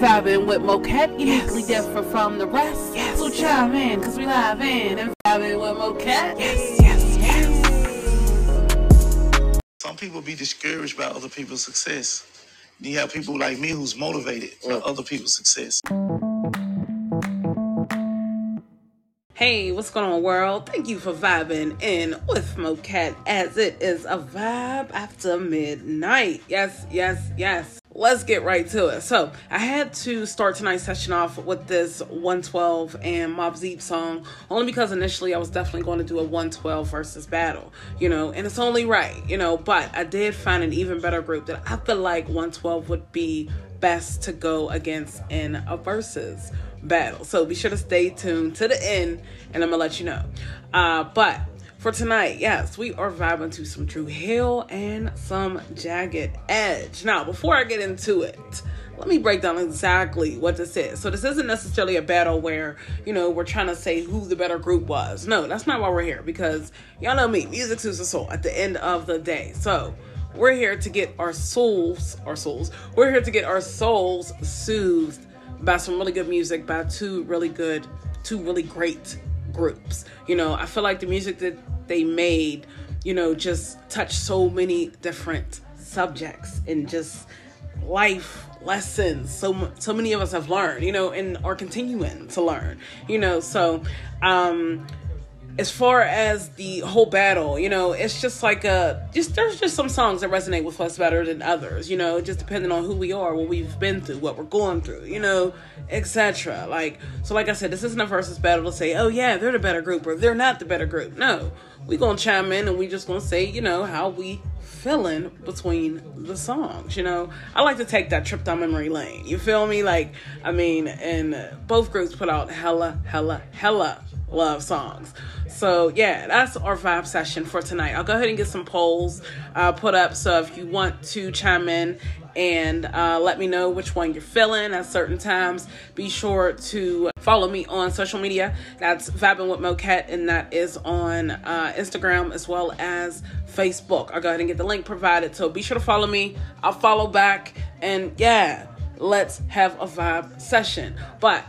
vibing with Moquette, uniquely yes. different from the rest. Yes. So chime in, cause we live in and vibing with Moquette. Yes, yes, yes. Some people be discouraged by other people's success. You have people like me who's motivated by mm. other people's success. Hey, what's going on, world? Thank you for vibing in with Moquette as it is a vibe after midnight. Yes, yes, yes. Let's get right to it. So, I had to start tonight's session off with this 112 and Mobb Deep song, only because initially I was definitely going to do a 112 versus battle, you know, and it's only right, you know, but I did find an even better group that I feel like 112 would be best to go against in a versus battle. So be sure to stay tuned to the end and I'm gonna let you know. Uh, but for tonight, yes, we are vibing to some Dru Hill and some Jagged Edge. Now, before I get into it, let me break down exactly what this is. So this isn't necessarily a battle where, you know, we're trying to say who the better group was. No, that's not why we're here because y'all know me, music soothes the soul at the end of the day. So we're here to get our souls, our souls, we're here to get our souls soothed by some really good music by two really good, two really great groups. You know, I feel like the music that they made, you know, just touched so many different subjects and just life lessons so so many of us have learned you know and are continuing to learn you know so um as far as the whole battle, you know, it's just like a just there's just some songs that resonate with us better than others, you know, just depending on who we are, what we've been through, what we're going through, you know, etc. Like so like I said, this isn't a versus battle to say, oh yeah, they're the better group or they're not the better group. No. We gonna chime in and we just gonna say, you know, how we feeling between the songs. You know, I like to take that trip down memory lane. You feel me? Like, I mean, and both groups put out hella, hella, hella love songs. So yeah, that's our vibe session for tonight. I'll go ahead and get some polls uh, put up. So if you want to chime in and uh, let me know which one you're feeling at certain times, be sure to follow me on social media. That's Vibing with Moquette, and that is on uh, Instagram as well as Facebook. I'll go ahead and get the link provided. So be sure to follow me. I'll follow back, and yeah, let's have a vibe session. But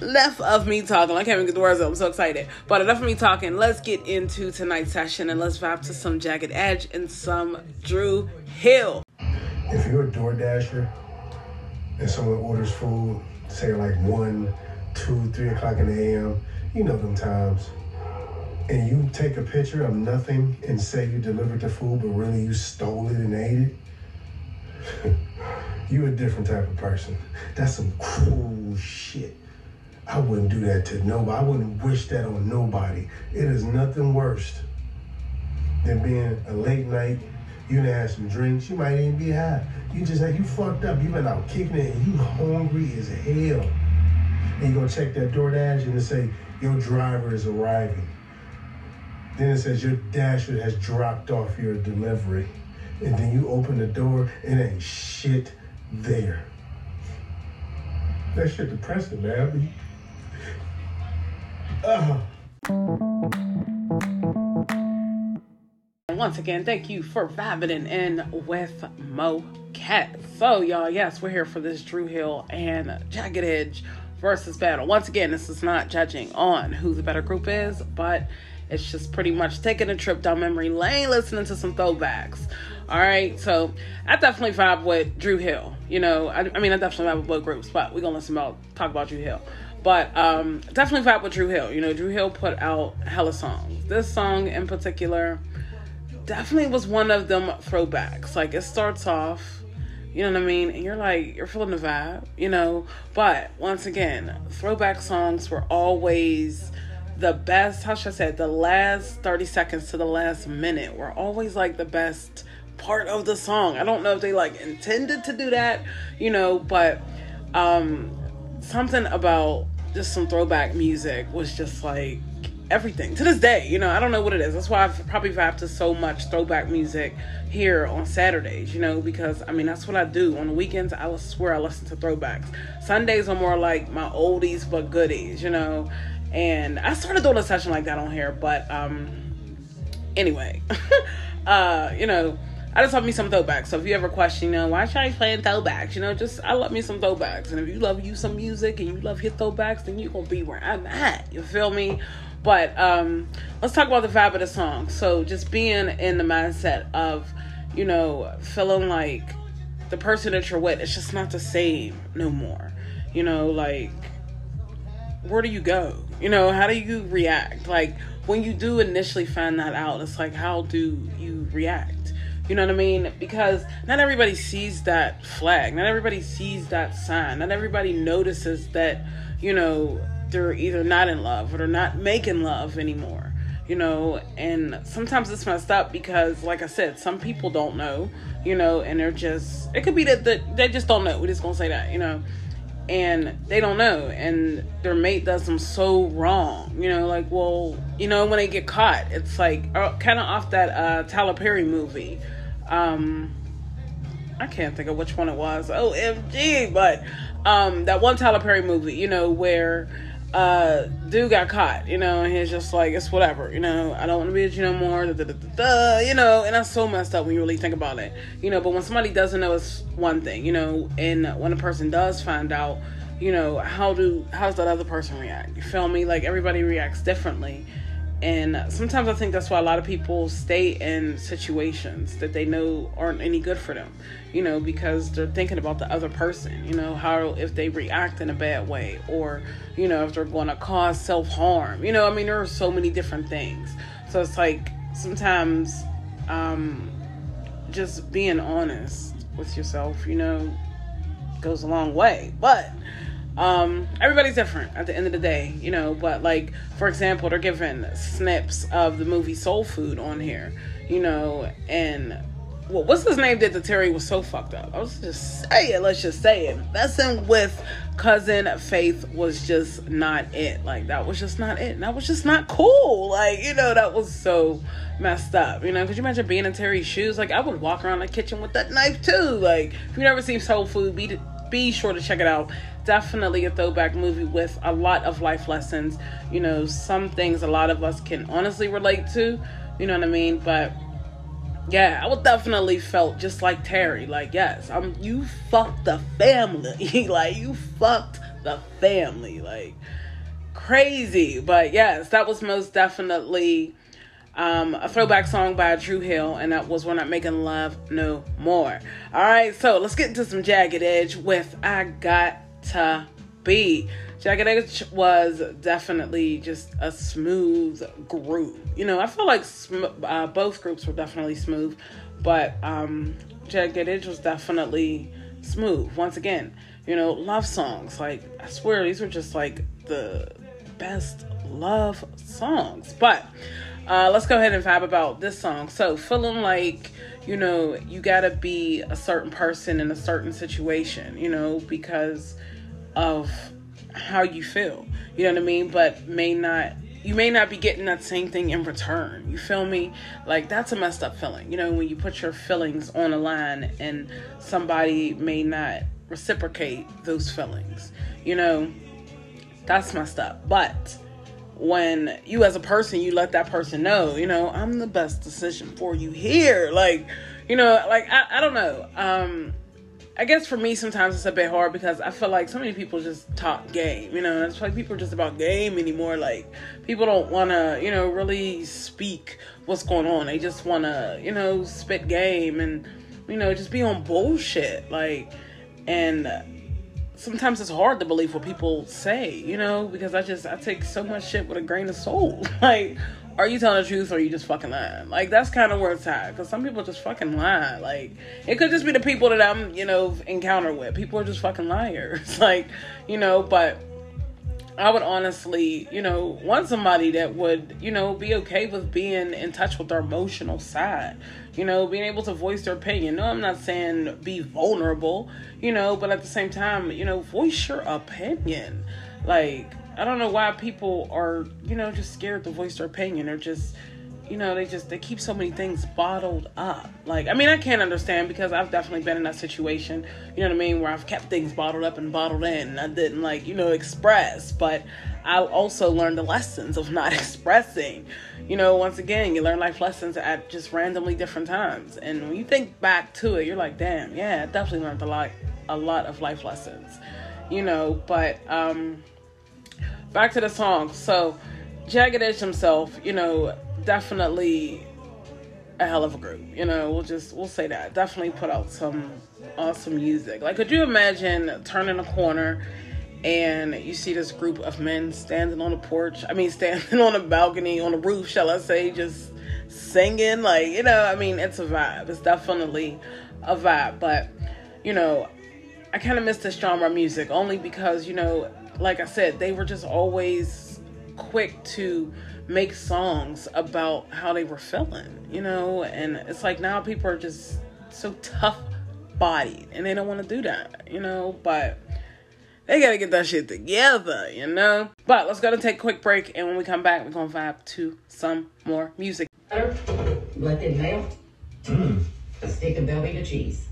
enough of me talking. I can't even get the words out. I'm so excited. But enough of me talking. Let's get into tonight's session and let's vibe to some Jagged Edge and some Dru Hill. If you're a Door Dasher and someone orders food, say like 1, 2, 3 o'clock in the AM, you know them times. And you take a picture of nothing and say you delivered the food, but really you stole it and ate it. you a different type of person. That's some cool shit. I wouldn't do that to nobody. I wouldn't wish that on nobody. It is nothing worse than being a late night. You done had some drinks. You might even be high. You just like you fucked up. You been out kicking it, and you hungry as hell. And you gonna check that DoorDash and it say your driver is arriving. Then it says your dasher has dropped off your delivery. And then you open the door and ain't shit there. That shit depressing, man. Mean, uh. once again, thank you for vibing in with Mo Cat. So, y'all, yes, we're here for this Dru Hill and Jagged Edge versus battle. Once again, this is not judging on who the better group is, but it's just pretty much taking a trip down memory lane, listening to some throwbacks. All right, so I definitely vibe with Dru Hill. You know, I, I mean, I definitely vibe with both groups, but we're gonna listen about talk about Dru Hill. But um, definitely vibe with Dru Hill. You know, Dru Hill put out hella songs. This song in particular definitely was one of them throwbacks. Like it starts off, you know what I mean, and you're like you're feeling the vibe, you know. But once again, throwback songs were always the best. How should I say? It? The last thirty seconds to the last minute were always like the best part of the song. I don't know if they like intended to do that, you know, but um something about just some throwback music was just like everything to this day. You know, I don't know what it is. That's why I've probably vibed to so much throwback music here on Saturdays. You know, because I mean that's what I do on the weekends. I swear I listen to throwbacks. Sundays are more like my oldies but goodies. You know, and I started doing a session like that on here, but um, anyway, uh, you know. I just love me some throwbacks. So if you ever question, you know, why should I playing throwbacks? You know, just I love me some throwbacks. And if you love you some music and you love your throwbacks, then you're gonna be where I'm at. You feel me? But um let's talk about the vibe of the song. So just being in the mindset of, you know, feeling like the person that you're with, it's just not the same no more. You know, like where do you go? You know, how do you react? Like when you do initially find that out, it's like how do you react? You know what I mean? Because not everybody sees that flag. Not everybody sees that sign. Not everybody notices that, you know, they're either not in love or they're not making love anymore. You know, and sometimes it's messed up because, like I said, some people don't know, you know, and they're just, it could be that, that they just don't know. We're just to say that, you know? And they don't know. And their mate does them so wrong you know? Like well you know when they get caught it's like uh, kind of off that uh tyler perry movie. Um i can't think of which one it was. Omg but um that one tyler perry movie you know where uh dude got caught you know and he's just like it's whatever you know i don't want to be with you no more da, da, da, you know and that's so messed up when you really think about it you know but when somebody doesn't know it's one thing you know and when a person does find out you know how do how's that other person react you feel me? Like everybody reacts differently and sometimes I think that's why a lot of people stay in situations that they know aren't any good for them, you know, because they're thinking about the other person, you know, how if they react in a bad way or, you know, if they're going to cause self harm. You know, I mean, there are so many different things. So it's like sometimes um, just being honest with yourself, you know, goes a long way. But um, everybody's different at the end of the day, you know. But like, for example, they're giving snips of the movie Soul Food on here, you know, and well, what's his name did to Terry was so fucked up. I was just say it. Let's just say it. Messing with cousin Faith was just not it. Like that was just not it. And that was just not cool. Like you know that was so messed up. You know, could you imagine being in Terry's shoes? Like I would walk around the kitchen with that knife too. Like if you never seen Soul Food, be be sure to check it out definitely a throwback movie with a lot of life lessons. You know, some things a lot of us can honestly relate to. You know what I mean? But yeah, I would definitely felt just like Terry. Like, yes, I'm you fucked the family. like you fucked the family. Like crazy. But yes, that was most definitely um, a throwback song by Dru Hill, and that was We're Not Making Love No More. All right, so let's get into some Jagged Edge with I Got to be. Jagged Edge was definitely just a smooth group. You know, I feel like sm- uh, both groups were definitely smooth, but um, Jagged Edge was definitely smooth. Once again, you know, love songs. Like, I swear, these were just like the best love songs. But uh, let's go ahead and vibe about this song. So, feeling like you know, you gotta be a certain person in a certain situation, you know, because of how you feel. You know what I mean? But may not you may not be getting that same thing in return. You feel me? Like that's a messed up feeling. You know, when you put your feelings on a line and somebody may not reciprocate those feelings. You know, that's messed up. But when you as a person you let that person know you know i'm the best decision for you here like you know like i, I don't know um I guess for me, sometimes it's a bit hard because I feel like so many people just talk game. You know, it's like people are just about game anymore. Like people don't want to, you know, really speak what's going on. They just want to, you know, spit game and, you know, just be on bullshit. Like, and sometimes it's hard to believe what people say. You know, because I just I take so much shit with a grain of salt. like are you telling the truth or are you just fucking lying? Like that's kind of where it's at. Because some people just fucking lie. Like it could just be the people that I'm, you know, encounter with. People are just fucking liars. like, you know, but I would honestly, you know, want somebody that would, you know, be okay with being in touch with their emotional side. You know, being able to voice their opinion. No, I'm not saying be vulnerable, you know, but at the same time, you know, voice your opinion. Like I don't know why people are, you know, just scared to voice their opinion or just, you know, they just they keep so many things bottled up. Like, I mean, I can't understand because I've definitely been in that situation, you know what I mean, where I've kept things bottled up and bottled in and I didn't like, you know, express, but I also learned the lessons of not expressing, you know, once again, you learn life lessons at just randomly different times. And when you think back to it, you're like, damn, yeah, I definitely learned a lot, a lot of life lessons, you know. But um, back to the song. So, Jagged Edge himself, you know, definitely a hell of a group. You know, we'll just we'll say that. Definitely put out some awesome music. Like, could you imagine turning a corner? and you see this group of men standing on a porch i mean standing on a balcony on a roof shall i say just singing like you know i mean it's a vibe it's definitely a vibe but you know i kind of miss this genre music only because you know like i said they were just always quick to make songs about how they were feeling you know and it's like now people are just so tough bodied and they don't want to do that you know but they gotta get that shit together, you know? But let's go to take a quick break, and when we come back, we're gonna vibe to some more music. Let it melt. Mm. A stick of Velveeta cheese.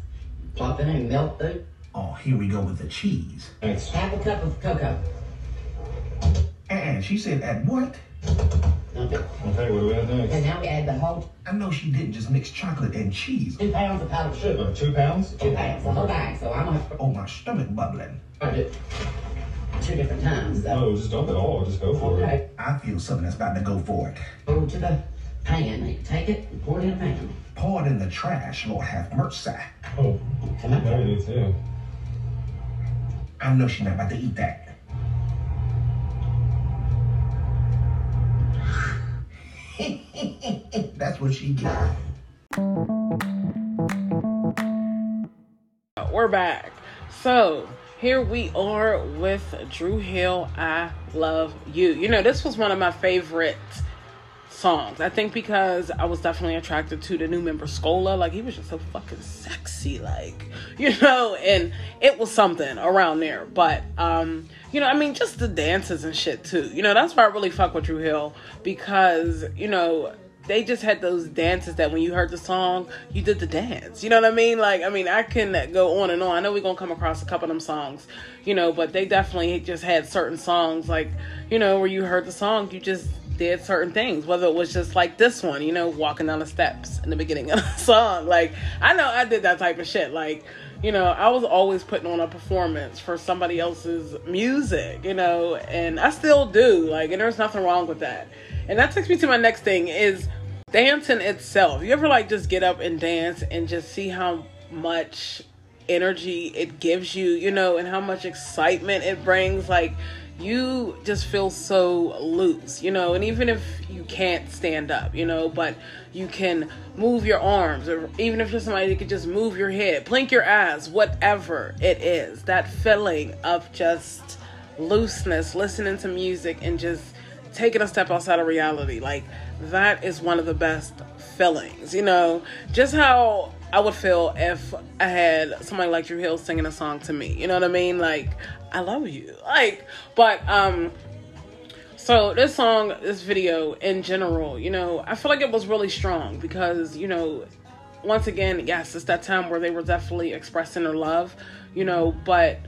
Plop in and melt the. Oh, here we go with the cheese. Thanks. Half a cup of cocoa. And she said, at what? Okay. Okay, what do we have next? And now we add the whole I know she didn't just mix chocolate and cheese. two pounds of powdered sugar. Two pounds? Two pounds, the whole bag. So I'm gonna Oh, my stomach bubbling. I did two different times. Though. No, just dump it all. Just go for it. I feel something that's about to go for it. Go to the pan. Take it and pour it in a pan. Pour it in the trash, Lord have mercy. Oh, Come on. now you need to. I know she's not about to eat that. That's what she get. We're back. So here we are with Dru Hill. I love you. You know, this was one of my favorite songs. I think because I was definitely attracted to the new member Scola. Like he was just so fucking sexy, like you know, and it was something around there. But um, you know, I mean, just the dances and shit too. You know, that's why I really fuck with Dru Hill because you know they just had those dances that when you heard the song, you did the dance. You know what I mean? Like, I mean, I can go on and on. I know we're gonna come across a couple of them songs, you know, but they definitely just had certain songs, like, you know, where you heard the song, you just did certain things. Whether it was just like this one, you know, walking down the steps in the beginning of the song. Like, I know I did that type of shit. Like, you know, I was always putting on a performance for somebody else's music, you know, and I still do. Like, and there's nothing wrong with that. And that takes me to my next thing is dancing itself. You ever like just get up and dance and just see how much energy it gives you, you know, and how much excitement it brings? Like, you just feel so loose, you know, and even if you can't stand up, you know, but you can move your arms, or even if you're somebody that could just move your head, blink your eyes, whatever it is, that feeling of just looseness, listening to music and just taking a step outside of reality. Like, that is one of the best feelings, you know, just how I would feel if I had somebody like Dru Hill singing a song to me. You know what I mean? Like, I love you. Like, but um so this song, this video in general, you know, I feel like it was really strong because, you know, once again, yes, it's that time where they were definitely expressing their love, you know, but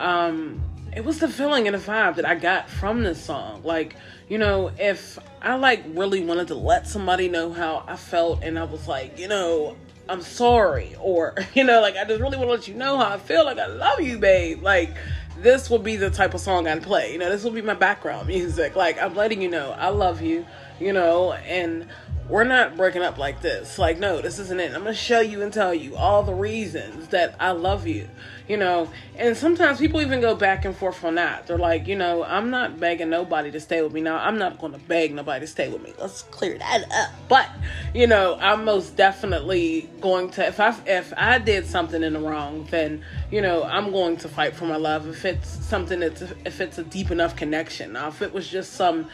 um it was the feeling and the vibe that I got from this song. Like, you know, if I like really wanted to let somebody know how I felt and I was like, you know, I'm sorry, or, you know, like I just really want to let you know how I feel, like I love you, babe. Like, this will be the type of song I'd play. You know, this will be my background music. Like, I'm letting you know I love you, you know, and we're not breaking up like this. Like, no, this isn't it. I'm gonna show you and tell you all the reasons that I love you, you know. And sometimes people even go back and forth on that. They're like, you know, I'm not begging nobody to stay with me now. I'm not gonna beg nobody to stay with me. Let's clear that up. But, you know, I'm most definitely going to if I if I did something in the wrong, then you know I'm going to fight for my love. If it's something that's if it's a deep enough connection. Now, if it was just some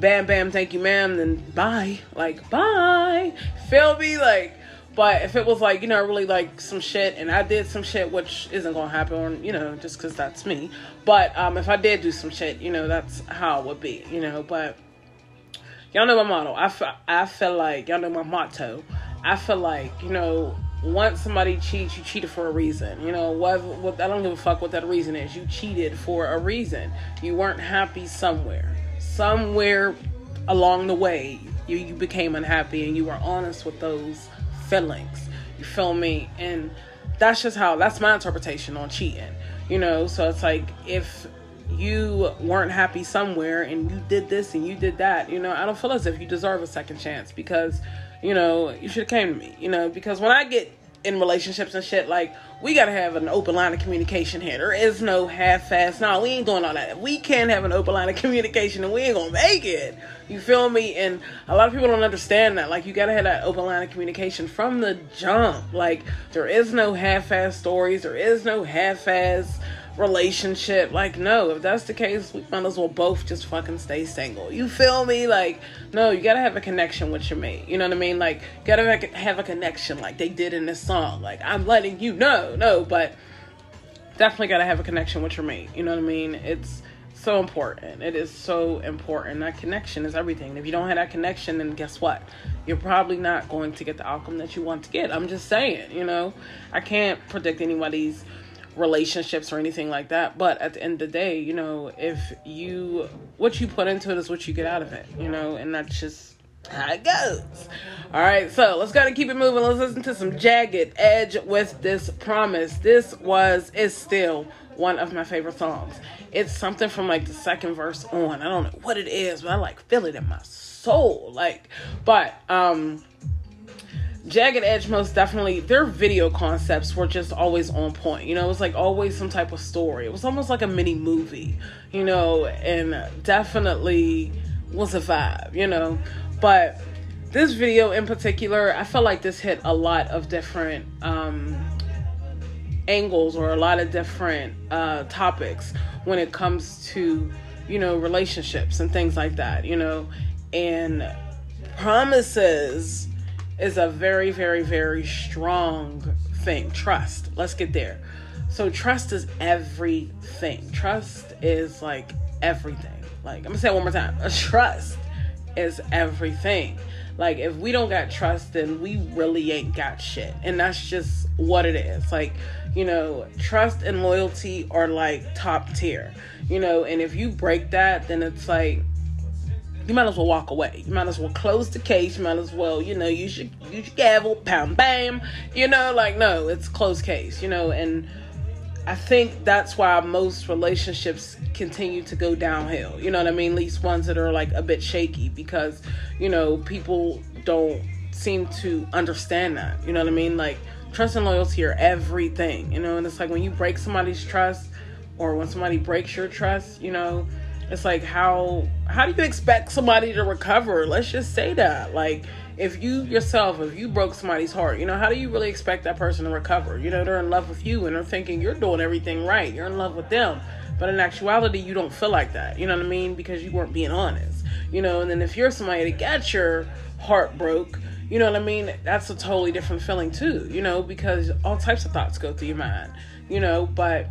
bam bam thank you ma'am then bye like bye feel me like but if it was like you know really like some shit and i did some shit which isn't gonna happen you know just because that's me but um if i did do some shit you know that's how it would be you know but y'all know my motto i feel, I feel like y'all know my motto i feel like you know once somebody cheats, you cheated for a reason. You know, what, what I don't give a fuck what that reason is. You cheated for a reason. You weren't happy somewhere somewhere along the way you you became unhappy and you were honest with those feelings. You feel me? And that's just how that's my interpretation on cheating. You know, so it's like if you weren't happy somewhere and you did this and you did that, you know, I don't feel as if you deserve a second chance because, you know, you should have came to me, you know, because when I get in relationships and shit, like we gotta have an open line of communication here. There is no half-ass. No, we ain't doing all that. We can't have an open line of communication and we ain't gonna make it. You feel me? And a lot of people don't understand that. Like you gotta have that open line of communication from the jump. Like there is no half-ass stories. There is no half-ass relationship. Like, no, if that's the case, we might as well both just fucking stay single. You feel me? Like, no, you gotta have a connection with your mate. You know what I mean? Like, gotta have a connection like they did in this song. Like, I'm letting you know, no, but definitely gotta have a connection with your mate. You know what I mean? It's so important. It is so important. That connection is everything. If you don't have that connection, then guess what? You're probably not going to get the outcome that you want to get. I'm just saying, you know, I can't predict anybody's relationships or anything like that. But at the end of the day, you know, if you what you put into it is what you get out of it, you know, and that's just how it goes. All right, so let's gotta keep it moving. Let's listen to some Jagged Edge with this promise. This was is still one of my favorite songs. It's something from like the second verse on. I don't know what it is, but I like feel it in my soul. Like, but um Jagged Edge most definitely their video concepts were just always on point. You know, it was like always some type of story. It was almost like a mini movie, you know, and definitely was a vibe, you know. But this video in particular, I felt like this hit a lot of different um angles or a lot of different uh topics when it comes to, you know, relationships and things like that, you know. And promises is a very, very, very strong thing. Trust. Let's get there. So, trust is everything. Trust is like everything. Like, I'm gonna say it one more time. Trust is everything. Like, if we don't got trust, then we really ain't got shit. And that's just what it is. Like, you know, trust and loyalty are like top tier, you know, and if you break that, then it's like, you might as well walk away. You might as well close the case. You might as well, you know, you should use your gavel, pound bam. You know, like no, it's closed case. You know, and I think that's why most relationships continue to go downhill. You know what I mean? At least ones that are like a bit shaky because you know people don't seem to understand that. You know what I mean? Like trust and loyalty are everything. You know, and it's like when you break somebody's trust or when somebody breaks your trust, you know it's like how how do you expect somebody to recover let's just say that like if you yourself if you broke somebody's heart you know how do you really expect that person to recover you know they're in love with you and they're thinking you're doing everything right you're in love with them but in actuality you don't feel like that you know what i mean because you weren't being honest you know and then if you're somebody that got your heart broke you know what i mean that's a totally different feeling too you know because all types of thoughts go through your mind you know but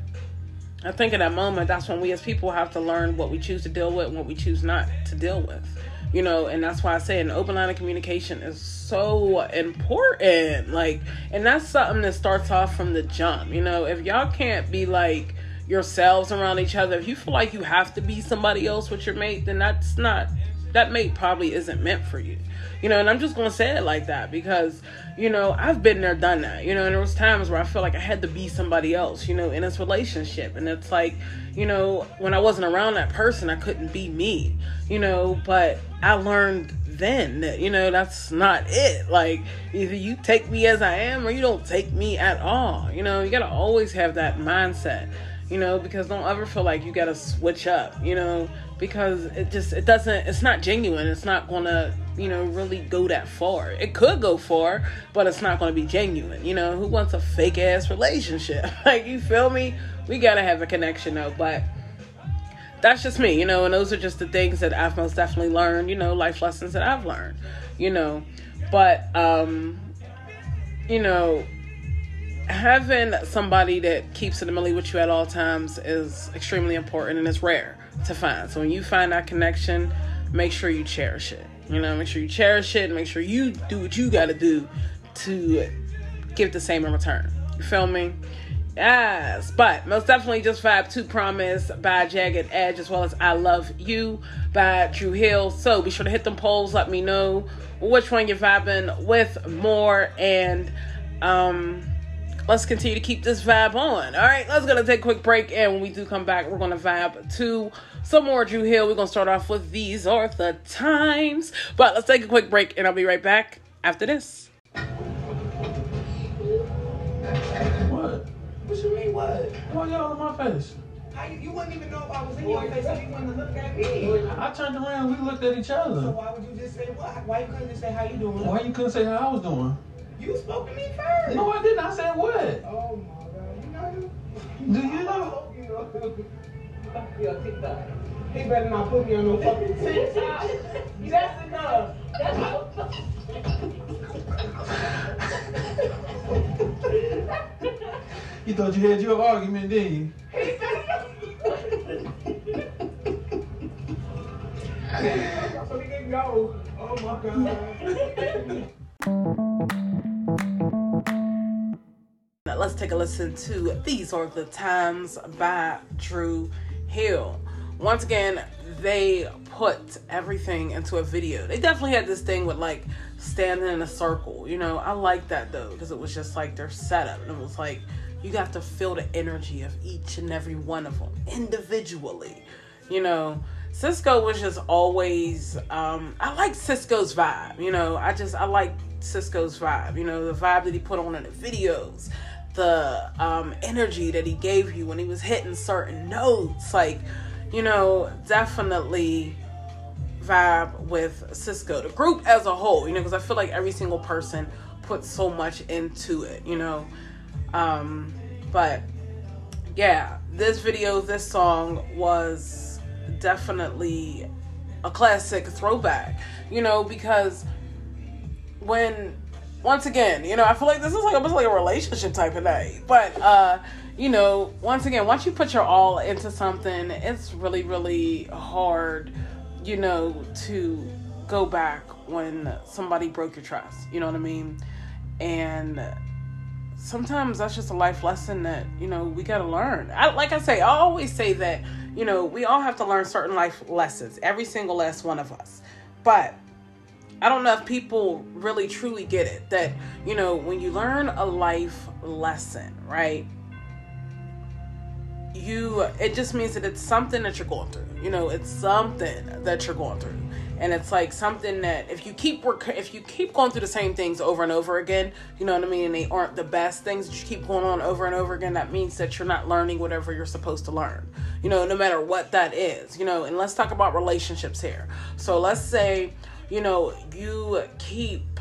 I think in that moment, that's when we as people have to learn what we choose to deal with and what we choose not to deal with. You know, and that's why I say an open line of communication is so important. Like, and that's something that starts off from the jump. You know, if y'all can't be like yourselves around each other, if you feel like you have to be somebody else with your mate, then that's not, that mate probably isn't meant for you. You know, and I'm just gonna say it like that because, you know, I've been there, done that. You know, and there was times where I felt like I had to be somebody else, you know, in this relationship. And it's like, you know, when I wasn't around that person, I couldn't be me, you know, but I learned then that, you know, that's not it. Like, either you take me as I am or you don't take me at all. You know, you gotta always have that mindset, you know, because don't ever feel like you gotta switch up, you know, because it just, it doesn't, it's not genuine. It's not gonna, you know, really go that far. It could go far, but it's not to be genuine. You know, who wants a fake ass relationship? like, you feel me? We got to have a connection though, but that's just me, you know, and those are just the things that I've most definitely learned, you know, life lessons that I've learned, you know. But, um, you know, having somebody that keeps it milli with you at all times is extremely important and it's rare to find. So when you find that connection, make sure you cherish it you know, make sure you cherish it and make sure you do what you got to do to give the same in return. You feel me? Yes, but most definitely just Vibe to Promise by Jagged Edge, as well as I Love You by Dru Hill. So be sure to hit them polls. Let me know which one you're vibing with more. And um, let's continue to keep this vibe on. All right, let's gonna take a quick break. And when we do come back, we're gonna vibe to some more Dru Hill. We're gonna start off with These Are the Times. But let's take a quick break, and I'll be right back after this. What? What you mean what? Why y'all in my face? How you, you wouldn't even know if I was in your face if you wouldn't look at me. I turned around, we looked at each other. So why would you just say what? Why you couldn't just say how you doing? Why you couldn't say how I was doing? You spoke to me first. No, I didn't. I said what? Oh my god, you know you. Do you know? You know. Fuck your TikTok. He better not put me on no fucking TikTok. That's enough. That's enough. You thought you had your argument, didn't you? so we can go. Oh my god. Let's take a listen to These Are the Times by Dru Hill. Once again, they put everything into a video. They definitely had this thing with like standing in a circle. You know, I like that though because it was just like their setup. And it was like you got to feel the energy of each and every one of them individually. You know, Sisqó was just always um I like Sisqó's vibe, you know. I just I like Sisqó's vibe, you know, the vibe that he put on in the videos, the um energy that he gave you when he was hitting certain notes, like, you know, definitely vibe with Sisqó, the group as a whole, you know, because I feel like every single person put so much into it, you know. Um, but yeah, this video, this song was definitely a classic throwback, you know, because when once again, you know, I feel like this is like almost like a relationship type of night. But uh, you know, once again, once you put your all into something, it's really, really hard, you know, to go back when somebody broke your trust. You know what I mean? And sometimes that's just a life lesson that you know we got to learn I, like i say i always say that you know we all have to learn certain life lessons every single last one of us but i don't know if people really truly get it that you know when you learn a life lesson right you it just means that it's something that you're going through. You know it's something that you're going through. And it's like something that if you keep work if you keep going through the same things over and over again you know what i mean and they aren't the best things that you keep going on over and over again that means that you're not learning whatever you're supposed to learn. You know no matter what that is you know and let's talk about relationships here. So let's say you know you keep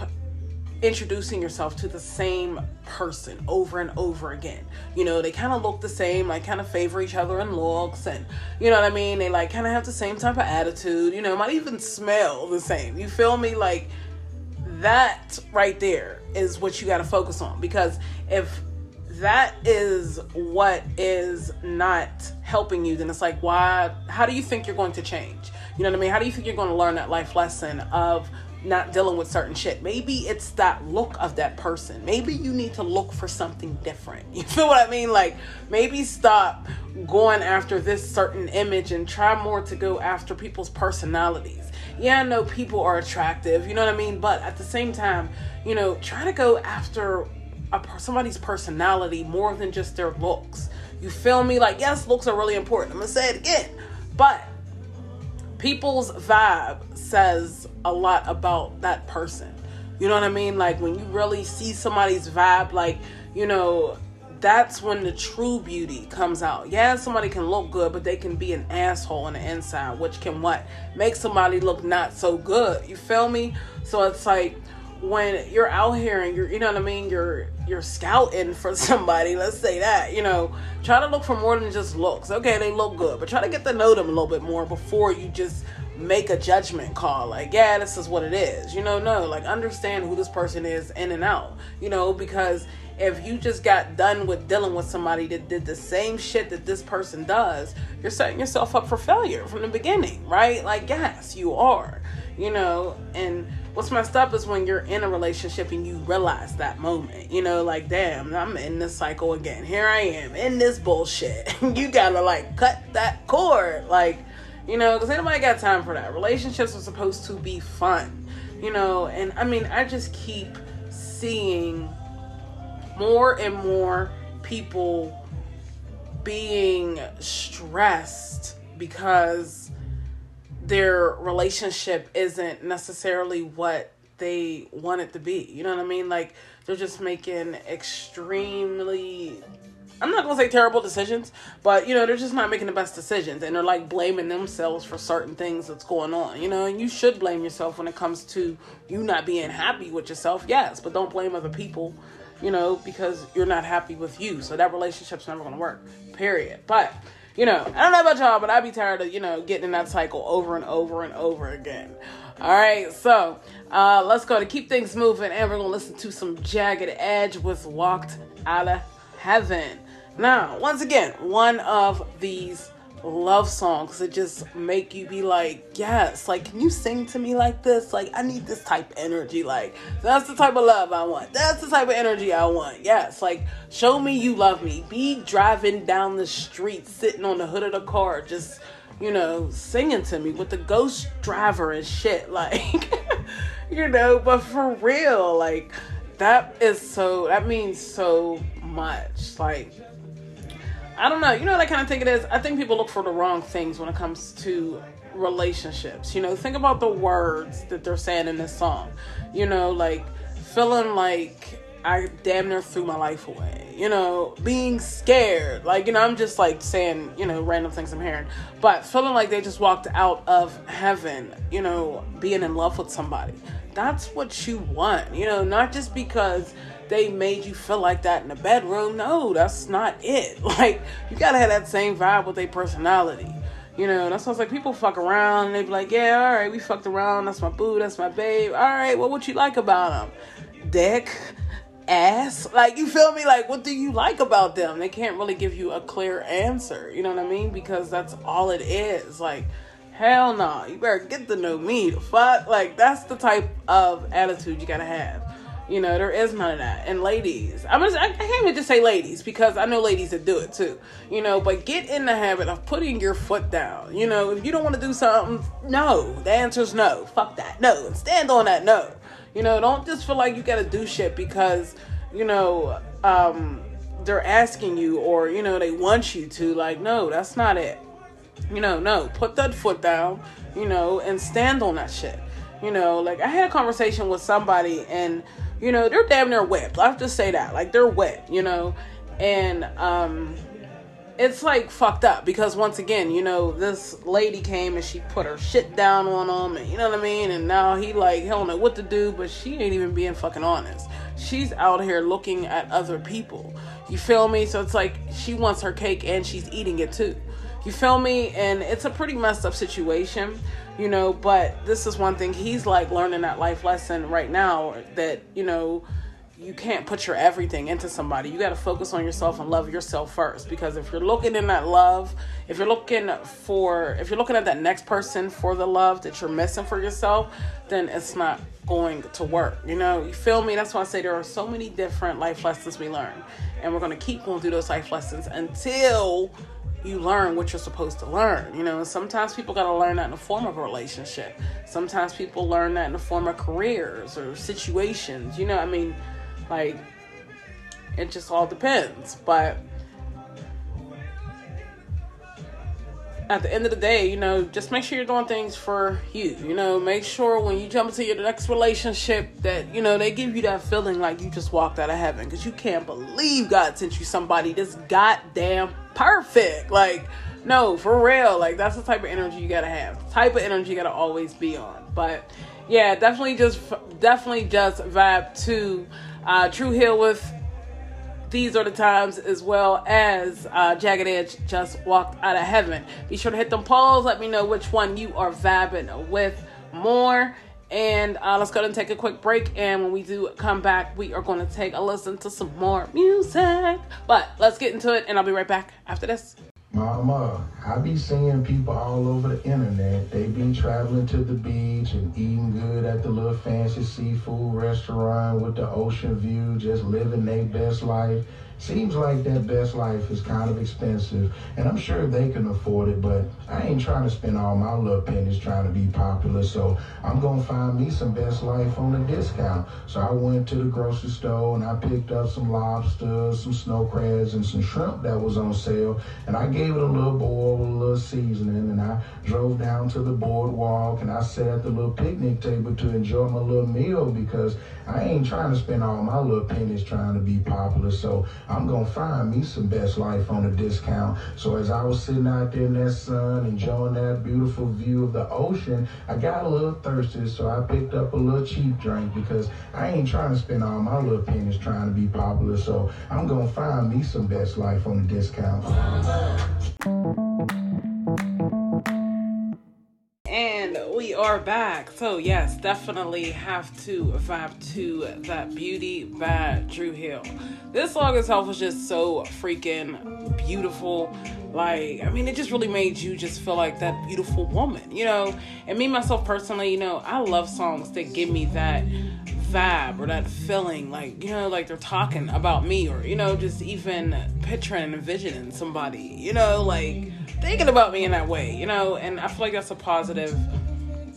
introducing yourself to the same person over and over again. You know, they kind of look the same, like kind of favor each other in looks, and you know what I mean? They like kind of have the same type of attitude, you know, might even smell the same. You feel me? Like that right there is what you got to focus on because if that is what is not helping you, then it's like, why? How do you think you're going to change? You know what I mean? How do you think you're going to learn that life lesson of not dealing with certain shit. Maybe it's that look of that person. Maybe you need to look for something different. You feel what I mean? Like maybe stop going after this certain image and try more to go after people's personalities. Yeah, I know people are attractive, you know what I mean? But at the same time, you know, try to go after a, somebody's personality more than just their looks. You feel me? Like, yes, looks are really important. I'm gonna say it again. But people's vibe says a lot about that person. You know what I mean? Like when you really see somebody's vibe, like, you know, that's when the true beauty comes out. Yeah, somebody can look good, but they can be an asshole on the inside, which can what? Make somebody look not so good. You feel me? So it's like when you're out here and you're you know what I mean, you're you're scouting for somebody, let's say that, you know, try to look for more than just looks. Okay, they look good, but try to get to know them a little bit more before you just make a judgment call. Like yeah this is what it is. You know no like understand who this person is in and out you know because if you just got done with dealing with somebody that did the same shit that this person does you're setting yourself up for failure from the beginning right? Like yes you are you know and what's messed up is when you're in a relationship and you realize that moment. You know, like, damn, I'm in this cycle again. Here I am in this bullshit. you gotta like cut that cord. Like, you know, because anybody got time for that. Relationships are supposed to be fun. You know, and I mean, I just keep seeing more and more people being stressed because their relationship isn't necessarily what they want it to be. You know what I mean? Like they're just making extremely I'm not gonna say terrible decisions, but you know, they're just not making the best decisions and they're like blaming themselves for certain things that's going on, you know, and you should blame yourself when it comes to you not being happy with yourself, yes, but don't blame other people, you know, because you're not happy with you. So that relationship's never gonna work. Period. But you know, I don't know about y'all, but I'd be tired of, you know, getting in that cycle over and over and over again. All right, so uh, let's go to keep things moving, and we're gonna listen to some Jagged Edge with Walked Out of Heaven. Now, once again, one of these love songs that just make you be like, yes, like, can you sing to me like this? Like, I need this type of energy. Like, that's the type of love I want. That's the type of energy I want. Yes, like, show me you love me. Be driving down the street, sitting on the hood of the car, just, you know, singing to me with the ghost driver and shit. Like, you know, but for real, like, that is so, that means so much. Like, I don't know. You know what I kind of think it is? I think people look for the wrong things when it comes to relationships. You know, think about the words that they're saying in this song. You know, like feeling like I damn near threw my life away. You know, being scared. Like, you know, I'm just like saying, you know, random things I'm hearing. But feeling like they just walked out of heaven, you know, being in love with somebody. That's what you want. You know, not just because they made you feel like that in the bedroom. No, that's not it. Like, you gotta have that same vibe with their personality. You know, that's why it's like people fuck around and they be like, yeah, all right, we fucked around. That's my boo, that's my babe. All right, well, what you like about them? Dick, ass. Like, you feel me? Like, what do you like about them? They can't really give you a clear answer. You know what I mean? Because that's all it is. Like, hell no. Nah. You better get to know me. Fuck? Like, that's the type of attitude you gotta have. You know, there is none of that. And ladies, I'm just, I can't even just say ladies because I know ladies that do it too. You know, but get in the habit of putting your foot down. You know, if you don't want to do something, no. The answer's no. Fuck that. No. And stand on that no. You know, don't just feel like you gotta do shit because, you know, um, they're asking you or, you know, they want you to. Like, no, that's not it. You know, no. Put that foot down, you know, and stand on that shit. You know, like I had a conversation with somebody and you know, they're damn near wet. I have to say that. Like they're wet, you know. And um it's like fucked up because once again, you know, this lady came and she put her shit down on him and you know what I mean? And now he like he don't know what to do, but she ain't even being fucking honest. She's out here looking at other people. You feel me? So it's like she wants her cake and she's eating it too. You feel me? And it's a pretty messed up situation you know but this is one thing he's like learning that life lesson right now that you know you can't put your everything into somebody. You got to focus on yourself and love yourself first because if you're looking in that love if you're looking for if you're looking at that next person for the love that you're missing for yourself then it's not going to work you know? You feel me? That's why i say there are so many different life lessons we learn. And we're going to keep going through those life lessons until you learn what you're supposed to learn. You know, sometimes people got to learn that in the form of a relationship. Sometimes people learn that in the form of careers or situations. You know, I mean, like, it just all depends. But at the end of the day, you know, just make sure you're doing things for you. You know, make sure when you jump into your next relationship that, you know, they give you that feeling like you just walked out of heaven because you can't believe God sent you somebody this goddamn perfect. Like, no, for real. Like, that's the type of energy you gotta have. The type of energy you gotta always be on. But yeah, definitely just, definitely just vibe to uh, Dru Hill with these are the times as well as uh, Jagged Edge just walked out of heaven. Be sure to hit them polls. Let me know which one you are vibing with more. And uh, let's go and take a quick break. And when we do come back, we are going to take a listen to some more music. But let's get into it, and I'll be right back after this. Mama, I be seeing people all over the internet. They be traveling to the beach and eating good at the little fancy seafood restaurant with the ocean view, just living their best life. Seems like that best life is kind of expensive, and I'm sure they can afford it, but I ain't trying to spend all my little pennies trying to be popular, so I'm gonna find me some best life on a discount. So I went to the grocery store and I picked up some lobster, some snow crabs, and some shrimp that was on sale, and I gave it a little boil with a little seasoning, and I drove down to the boardwalk and I sat at the little picnic table to enjoy my little meal because I ain't trying to spend all my little pennies trying to be popular, so I'm gonna find me some best life on a discount. So as I was sitting out there in that sun, enjoying that beautiful view of the ocean, I got a little thirsty, so I picked up a little cheap drink because I ain't trying to spend all my little pennies trying to be popular. So I'm gonna find me some best life on a discount. We are back. So, yes, definitely have to vibe to that beauty by Dru Hill. This song itself was just so freaking beautiful. Like, I mean, it just really made you just feel like that beautiful woman, you know? And me, myself personally, you know, I love songs that give me that vibe or that feeling like you know like they're talking about me or you know just even picturing and envisioning somebody you know like thinking about me in that way you know and i feel like that's a positive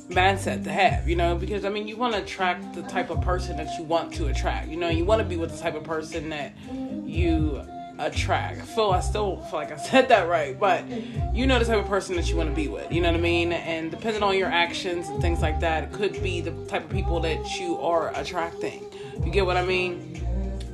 mindset to have you know because i mean you want to attract the type of person that you want to attract you know you want to be with the type of person that you attract. I feel I still feel like I said that right, but you know the type of person that you want to be with. You know what I mean? And depending on your actions and things like that, it could be the type of people that you are attracting. You get what I mean?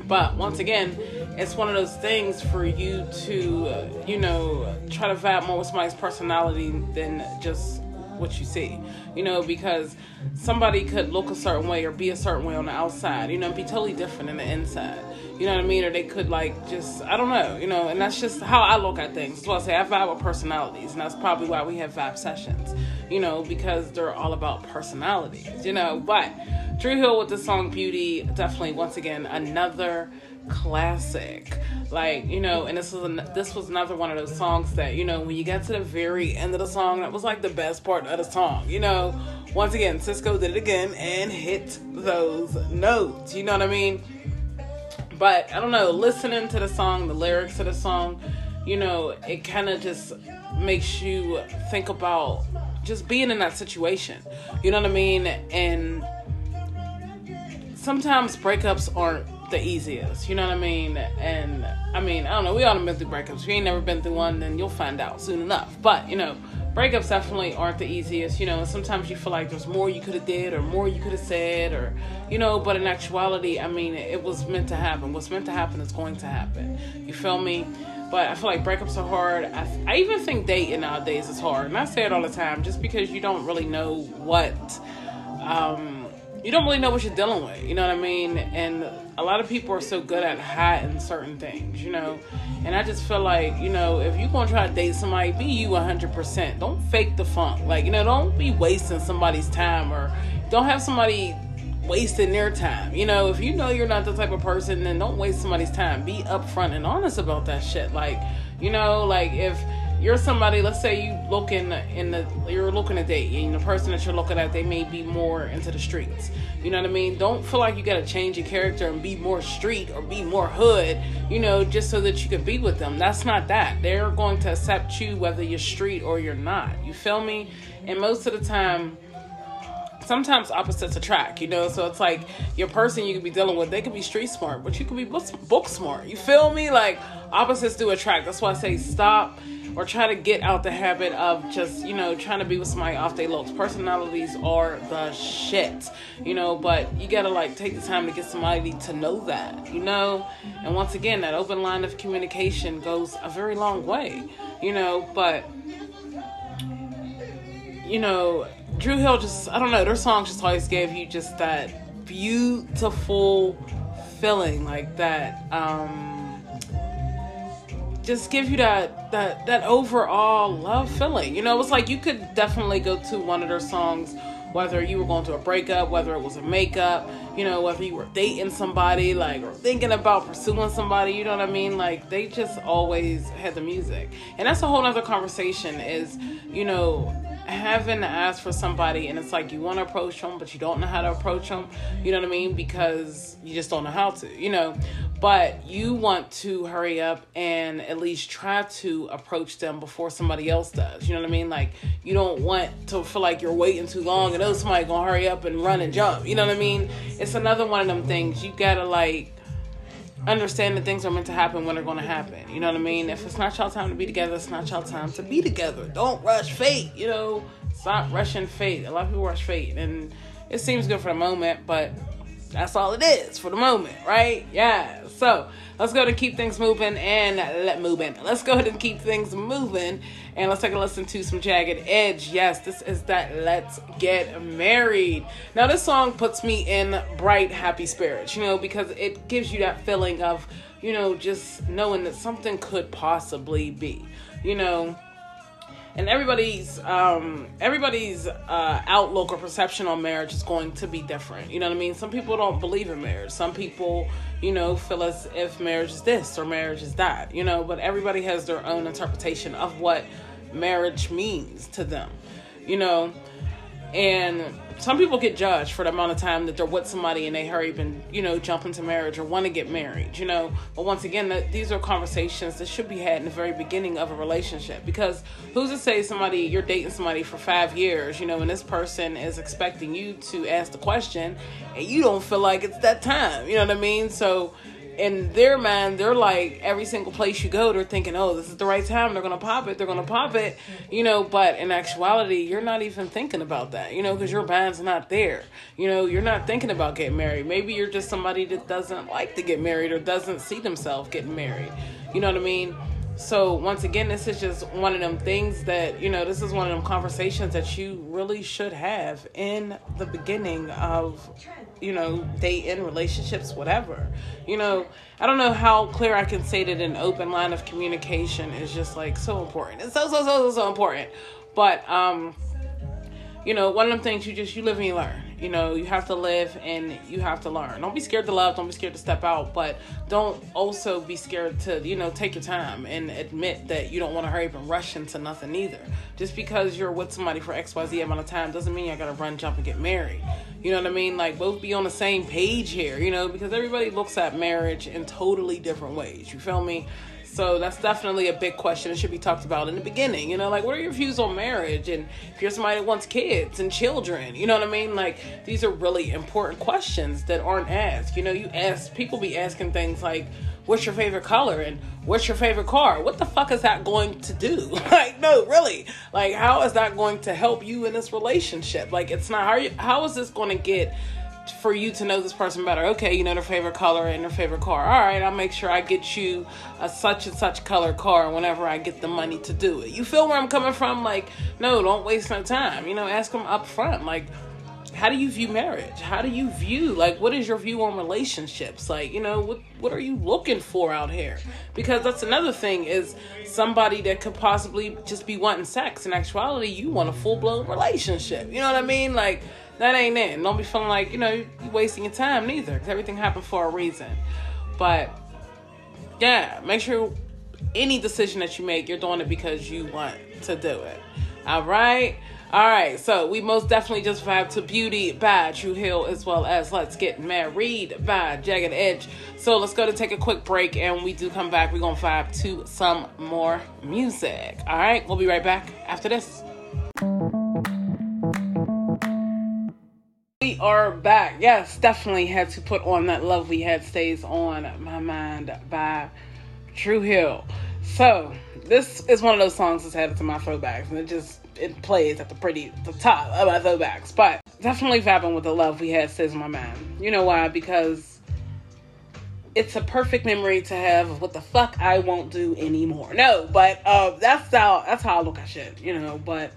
But once again, it's one of those things for you to, you know, try to vibe more with somebody's personality than just what you see, you know, because somebody could look a certain way or be a certain way on the outside, you know, be totally different in the inside. You know what I mean? Or they could like just I don't know, you know, and that's just how I look at things. So I say I vibe with personalities, and that's probably why we have vibe sessions, you know, because they're all about personalities, you know. But Dru Hill with the song Beauty, definitely once again another classic. Like you know and this was an, this was another one of those songs that you know when you get to the very end of the song that was like the best part of the song you know? Once again Sisqó did it again and hit those notes you know what i mean? But i don't know listening to the song the lyrics to the song you know it kind of just makes you think about just being in that situation you know what i mean? And sometimes breakups aren't the easiest. You know what I mean? And I mean, I don't know. We all have been through breakups. If you ain't never been through one, then you'll find out soon enough. But you know, breakups definitely aren't the easiest. You know, sometimes you feel like there's more you could have did or more you could have said or you know. But in actuality, I mean, it was meant to happen. What's meant to happen is going to happen. You feel me? But I feel like breakups are hard. I, I even think dating nowadays is hard, and I say it all the time, just because you don't really know what. Um, you don't really know what you're dealing with. You know what I mean? And a lot of people are so good at hiding certain things, you know. And I just feel like, you know, if you're gonna try to date somebody, be you 100%. Don't fake the funk. Like, you know, don't be wasting somebody's time or don't have somebody wasting their time. You know, if you know you're not the type of person, then don't waste somebody's time. Be upfront and honest about that shit. Like, you know, like if you're somebody let's say you look in the, you're looking at date and the person that you're looking at they may be more into the streets you know what i mean don't feel like you got to change your character and be more street or be more hood you know just so that you can be with them that's not that they're going to accept you whether you're street or you're not you feel me and most of the time sometimes opposites attract, you know. So it's like your person you could be dealing with, they could be street smart, but you could be book smart. You feel me? Like opposites do attract. That's why I say stop or try to get out the habit of just, you know, trying to be with somebody off their looks. Personalities are the shit, you know, but you gotta like take the time to get somebody to know that, you know? And once again, that open line of communication goes a very long way, you know, but you know, Dru Hill just I don't know, their songs just always gave you just that beautiful feeling like that um just give you that that that overall love feeling. You know, it's like you could definitely go to one of their songs whether you were going through a breakup, whether it was a makeup, you know, whether you were dating somebody, like, or thinking about pursuing somebody, you know what I mean? Like, they just always had the music. And that's a whole other conversation is, you know, having to ask for somebody and it's like you want to approach them but you don't know how to approach them you know what i mean? Because you just don't know how to you know? But you want to hurry up and at least try to approach them before somebody else does you know what i mean? Like you don't want to feel like you're waiting too long and oh somebody gonna hurry up and run and jump you know what i mean? It's another one of them things you gotta like understand that things are meant to happen when they're going to happen. You know what I mean? If it's not y'all time to be together, it's not y'all time to be together. Don't rush fate. You know, stop rushing fate. A lot of people rush fate, and it seems good for the moment, but that's all it is for the moment, right? Yeah. So let's go to keep things moving and let moving. Let's go ahead and keep things moving and let's take a listen to some Jagged Edge. Yes, this is that Let's Get Married. Now, this song puts me in bright, happy spirits, you know, because it gives you that feeling of, you know, just knowing that something could possibly be, you know and everybody's um everybody's uh outlook or perception on marriage is going to be different. You know what i mean? Some people don't believe in marriage. Some people you know feel as if marriage is this or marriage is that you know? But everybody has their own interpretation of what marriage means to them you know and some people get judged for the amount of time that they're with somebody and they hurry up and you know jump into marriage or want to get married you know? But once again that these are conversations that should be had in the very beginning of a relationship. Because who's to say somebody you're dating somebody for five years you know and this person is expecting you to ask the question and you don't feel like it's that time you know what i mean? So in their mind, they're like every single place you go, they're thinking, oh, this is the right time. They're gonna pop it. They're gonna pop it, you know. But in actuality, you're not even thinking about that, you know, because your mind's not there. You know, you're not thinking about getting married. Maybe you're just somebody that doesn't like to get married or doesn't see themselves getting married. You know what I mean? So once again, this is just one of them things that you know. This is one of them conversations that you really should have in the beginning of you know, day in relationships, whatever. You know, I don't know how clear I can say that an open line of communication is just like so important. It's so so so so so important. But um, you know, one of them things you just you live and you learn. You know, you have to live and you have to learn. Don't be scared to love, don't be scared to step out, but don't also be scared to, you know, take your time and admit that you don't want to hurry up and rush into nothing either. Just because you're with somebody for XYZ amount of time doesn't mean you gotta run, jump, and get married. You know what I mean? Like both be on the same page here, you know, because everybody looks at marriage in totally different ways. You feel me? So that's definitely a big question. It should be talked about in the beginning. You know, like what are your views on marriage? And if you're somebody that wants kids and children, you know what I mean? Like these are really important questions that aren't asked. You know, you ask people be asking things like, what's your favorite color and what's your favorite car? What the fuck is that going to do? like, no, really. Like, how is that going to help you in this relationship? Like, it's not how you, how is this going to get for you to know this person better. Okay, you know their favorite color and their favorite car. All right, I'll make sure I get you a such and such color car whenever I get the money to do it. You feel where I'm coming from? Like, no, don't waste no time. You know, ask them up front. Like, how do you view marriage? How do you view like what is your view on relationships? Like, you know, what what are you looking for out here? Because that's another thing is somebody that could possibly just be wanting sex. In actuality, you want a full blown relationship. You know what I mean? Like that ain't it. And don't be feeling like, you know, you're wasting your time neither. Because everything happened for a reason. But yeah, make sure any decision that you make, you're doing it because you want to do it. All right. All right, so we most definitely just vibe to Beauty by Dru Hill as well as Let's Get Married by Jagged Edge. So let's go to take a quick break and we do come back, we're going to vibe to some more music. All right, we'll be right back after this. Are back. Yes, definitely had to put on that love we had stays on my mind by Dru Hill. So this is one of those songs that's added to my throwbacks, and it just it plays at the pretty the top of my throwbacks. But definitely vibing with the love we had stays on my mind. You know why? Because it's a perfect memory to have of what the fuck I won't do anymore. No, but uh, that's how that's how I look at shit. You know, but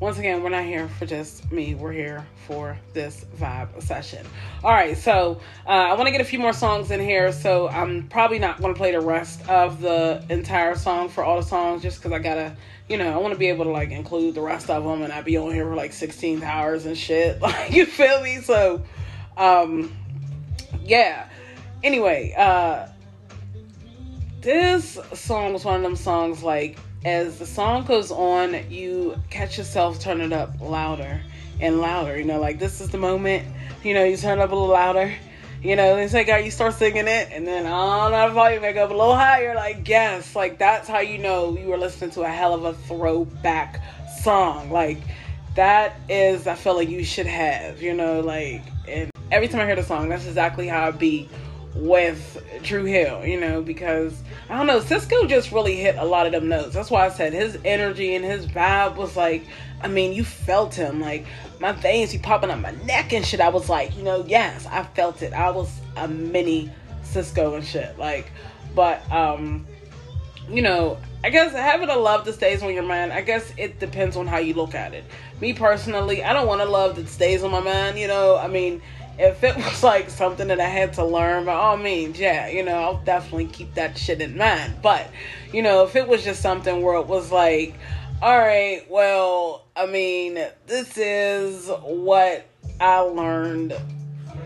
once again, we're not here for just me. We're here for this vibe session. All right, so uh, I want to get a few more songs in here. So I'm probably not going to play the rest of the entire song for all the songs, just because I gotta, you know, I want to be able to like include the rest of them, and I'd be on here for like 16 hours and shit. Like you feel me? So, um, yeah. Anyway, uh, this song was one of them songs like as the song goes on, you catch yourself turning up louder and louder. You know, like this is the moment. You know, you turn up a little louder. You know, they say, "God, you start singing it," and then on that volume, make up a little higher. Like, yes, like that's how you know you were listening to a hell of a throwback song. Like, that is I feel like you should have. You know, like, and every time I hear the song, that's exactly how I be with Dru Hill, you know, because I don't know, Sisqó just really hit a lot of them notes. That's why I said his energy and his vibe was like, I mean, you felt him. Like my veins be popping up my neck and shit. I was like, you know, yes, I felt it. I was a mini Sisqó and shit. Like, but um, you know, I guess having a love that stays on your mind, I guess it depends on how you look at it. Me personally, I don't want a love that stays on my mind, you know. I mean, if it was like something that I had to learn, by all means, yeah, you know, I'll definitely keep that shit in mind. But, you know, if it was just something where it was like, all right, well, I mean, this is what I learned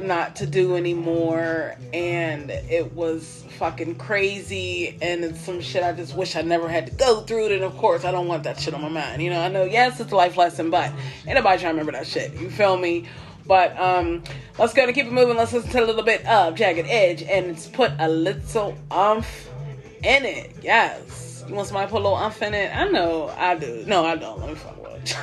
not to do anymore, and it was fucking crazy, and it's some shit I just wish I never had to go through. Then, of course, I don't want that shit on my mind. You know, I know, yes, it's a life lesson, but anybody trying to remember that shit. You feel me? But um, let's go and keep it moving. Let's listen to a little bit of Jagged Edge, and it's put a little umph in it. Yes, you want somebody to put a little umph in it? I know I do. No, I don't. Let me fuck with.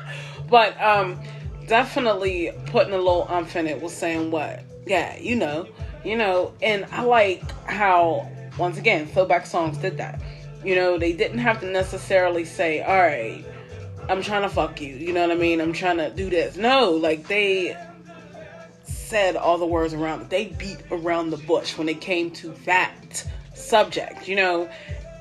but um, definitely putting a little umph in it was saying what? Yeah, you know, you know, and I like how once again throwback songs did that. You know, they didn't have to necessarily say, all right I'm trying to fuck you. You know what I mean? I'm trying to do this. No, like they said all the words around. They beat around the bush when it came to that subject, you know?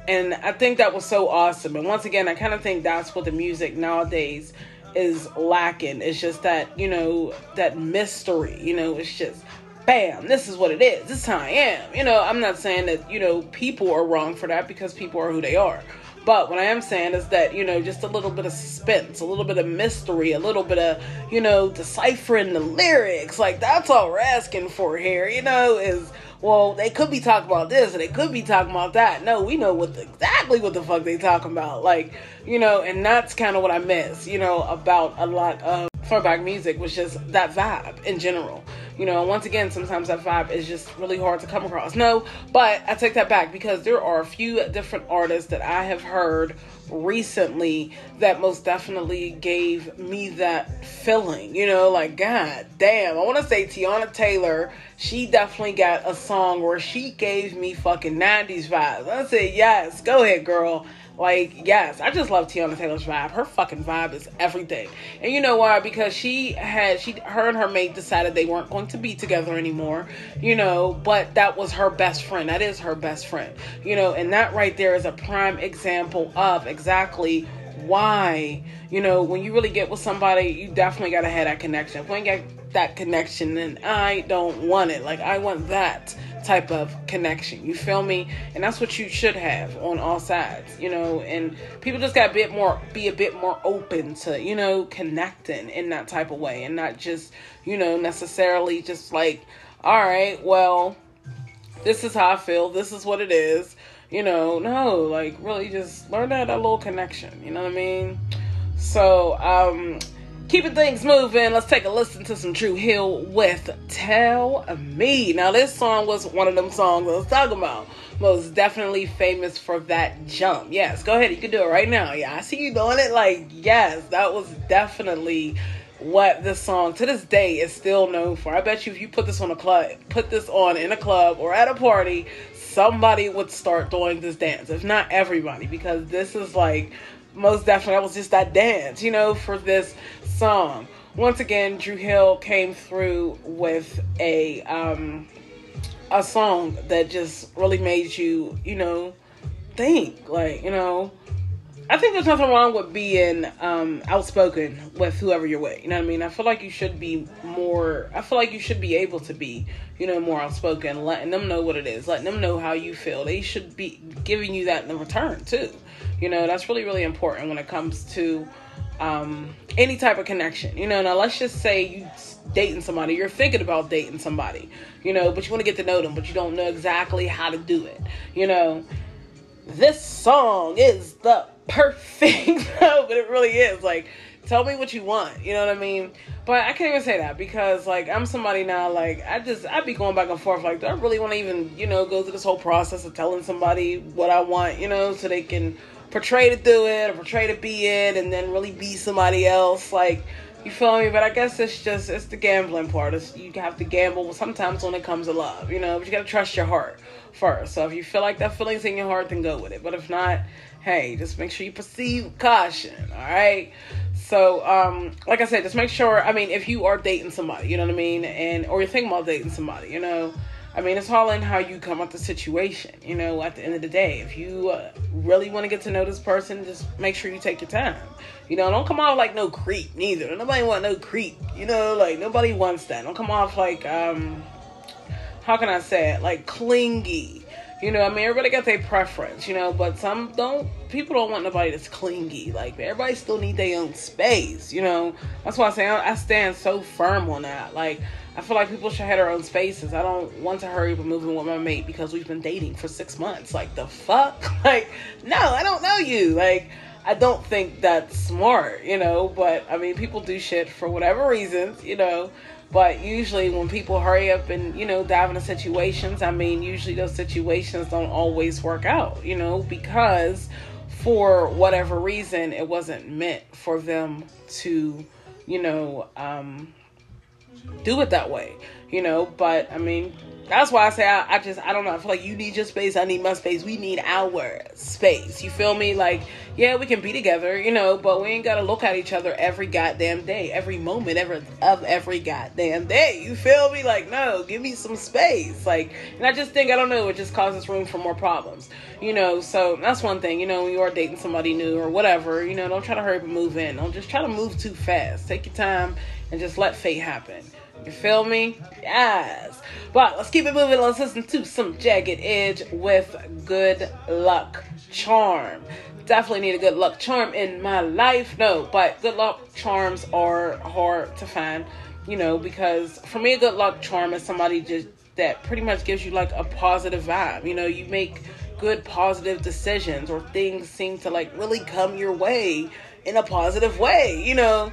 And I think that was so awesome. And once again, I kind of think that's what the music nowadays is lacking. It's just that, you know, that mystery, you know, it's just bam, this is what it is. This is how I am. You know, I'm not saying that, you know, people are wrong for that because people are who they are. But what I am saying is that, you know, just a little bit of suspense, a little bit of mystery, a little bit of, you know, deciphering the lyrics. Like, that's all we're asking for here, you know, is, well, they could be talking about this and they could be talking about that. No, we know what the, exactly what the fuck they talking about. Like, you know, and that's kind of what I miss, you know, about a lot of throwback music was just that vibe in general. You know, once again, sometimes that vibe is just really hard to come across. No, but I take that back because there are a few different artists that I have heard recently that most definitely gave me that feeling. You know, like, God damn, I want to say Teyana Taylor, she definitely got a song where she gave me fucking 90s vibes. I say, yes, go ahead, girl. Like, yes, I just love Teyana Taylor's vibe. Her fucking vibe is everything. And you know why? Because she had she her and her mate decided they weren't going to be together anymore, you know, but that was her best friend. That is her best friend. You know, and that right there is a prime example of exactly why, you know, when you really get with somebody, you definitely gotta have that connection. If you got that connection, and I don't want it. Like I want that type of connection. You feel me? And that's what you should have on all sides, you know. And people just got a bit more, be a bit more open to, you know, connecting in that type of way, and not just, you know, necessarily just like, all right, well, this is how I feel. This is what it is. You know, no, like really just learn that, that little connection. You know what I mean? So, um, keeping things moving, let's take a listen to some Dru Hill with Tell Me. Now, this song was one of them songs I was talking about. Most definitely famous for that jump. Yes, go ahead, you can do it right now. Yeah, I see you doing it. Like, yes, that was definitely what this song to this day is still known for. I bet you if you put this on a club, put this on in a club or at a party, somebody would start doing this dance. If not everybody, because this is like most definitely that was just that dance, you know, for this song. Once again, Dru Hill came through with a um a song that just really made you, you know, think. Like, you know, I think there's nothing wrong with being um, outspoken with whoever you're with. You know what I mean? I feel like you should be more. I feel like you should be able to be, you know, more outspoken, letting them know what it is, letting them know how you feel. They should be giving you that in return too. You know, that's really really important when it comes to um, any type of connection. You know, now let's just say you dating somebody, you're thinking about dating somebody, you know, but you want to get to know them, but you don't know exactly how to do it. You know, this song is the perfect but it really is like tell me what you want you know what i mean but i can't even say that because like i'm somebody now like i just i'd be going back and forth like do i really want to even you know go through this whole process of telling somebody what i want you know so they can portray to do it or portray to be it and then really be somebody else like you feel me? But I guess it's just it's the gambling part. It's, you have to gamble sometimes when it comes to love, you know. But you gotta trust your heart first. So if you feel like that feeling's in your heart, then go with it. But if not, hey, just make sure you proceed caution. All right. So um, like I said, just make sure. I mean, if you are dating somebody, you know what I mean, and or you're thinking about dating somebody, you know. I mean, it's all in how you come up the situation. You know, at the end of the day, if you uh, really want to get to know this person, just make sure you take your time. You know, don't come off like no creep neither. Nobody want no creep. You know, like nobody wants that. Don't come off like um, how can I say it? Like clingy. You know, I mean, everybody got their preference, you know, but some don't. People don't want nobody that's clingy. Like everybody still need their own space, you know. That's why I say I stand so firm on that. Like I feel like people should have their own spaces. I don't want to hurry up and move in with my mate because we've been dating for six months. Like the fuck? Like no, I don't know you. Like I don't think that's smart, you know. But I mean, people do shit for whatever reasons, you know. But usually, when people hurry up and you know dive into situations, I mean, usually those situations don't always work out, you know, because for whatever reason, it wasn't meant for them to, you know, um, do it that way, you know. But I mean, that's why I say I, I, just I don't know. I feel like you need your space. I need my space. We need our space. You feel me? Like yeah, we can be together, you know, but we ain't gotta look at each other every goddamn day, every moment ever of every goddamn day. You feel me? Like no, give me some space. Like, and I just think I don't know. It just causes room for more problems, you know. So that's one thing, you know, when you are dating somebody new or whatever, you know, don't try to hurry up and move in. Don't just try to move too fast. Take your time and just let fate happen. You feel me? Yes. But let's keep it moving. Let's listen to some Jagged Edge with Good Luck Charm. Definitely need a good luck charm in my life. No, but good luck charms are hard to find, you know, because for me, a good luck charm is somebody just that pretty much gives you like a positive vibe. You know, you make good positive decisions or things seem to like really come your way in a positive way, you know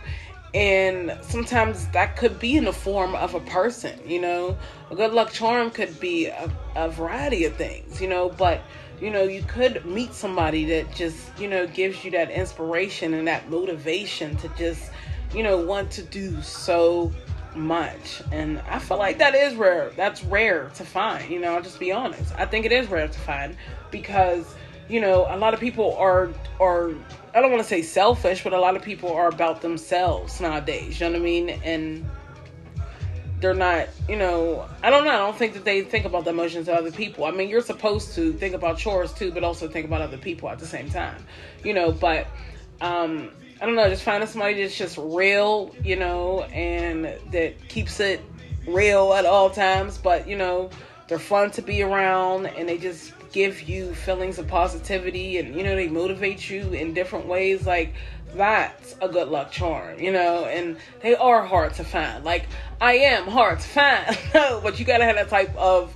and sometimes that could be in the form of a person you know? A good luck charm could be a, a, variety of things you know? But you know you could meet somebody that just you know gives you that inspiration and that motivation to just you know want to do so much. And i feel like that is rare. That's rare to find you know? I'll just be honest. I think it is rare to find because you know a lot of people are are I don't want to say selfish, but a lot of people are about themselves nowadays. You know what I mean? And they're not, you know, I don't know. I don't think that they think about the emotions of other people. I mean, you're supposed to think about yours too, but also think about other people at the same time, you know. But um, I don't know. Just finding somebody that's just real, you know, and that keeps it real at all times. But you know, they're fun to be around, and they just give you feelings of positivity and you know they motivate you in different ways like that's a good luck charm you know and they are hard to find. Like i am hard to find but you gotta have that type of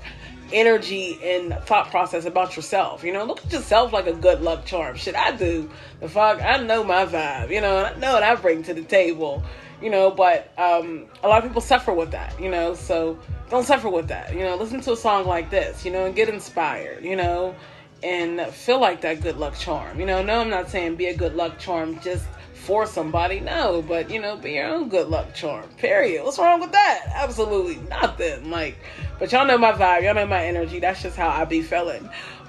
energy and thought process about yourself you know. Look at yourself like a good luck charm. Shit i do. The fuck i know my vibe you know i know what i bring to the table you know but um a lot of people suffer with that you know so don't suffer with that. You know, listen to a song like this, you know, and get inspired, you know, and feel like that good luck charm. You know, no, I'm not saying be a good luck charm just for somebody, no, but you know, be your own good luck charm. Period. What's wrong with that? Absolutely nothing. Like, but y'all know my vibe, y'all know my energy. That's just how I be feeling.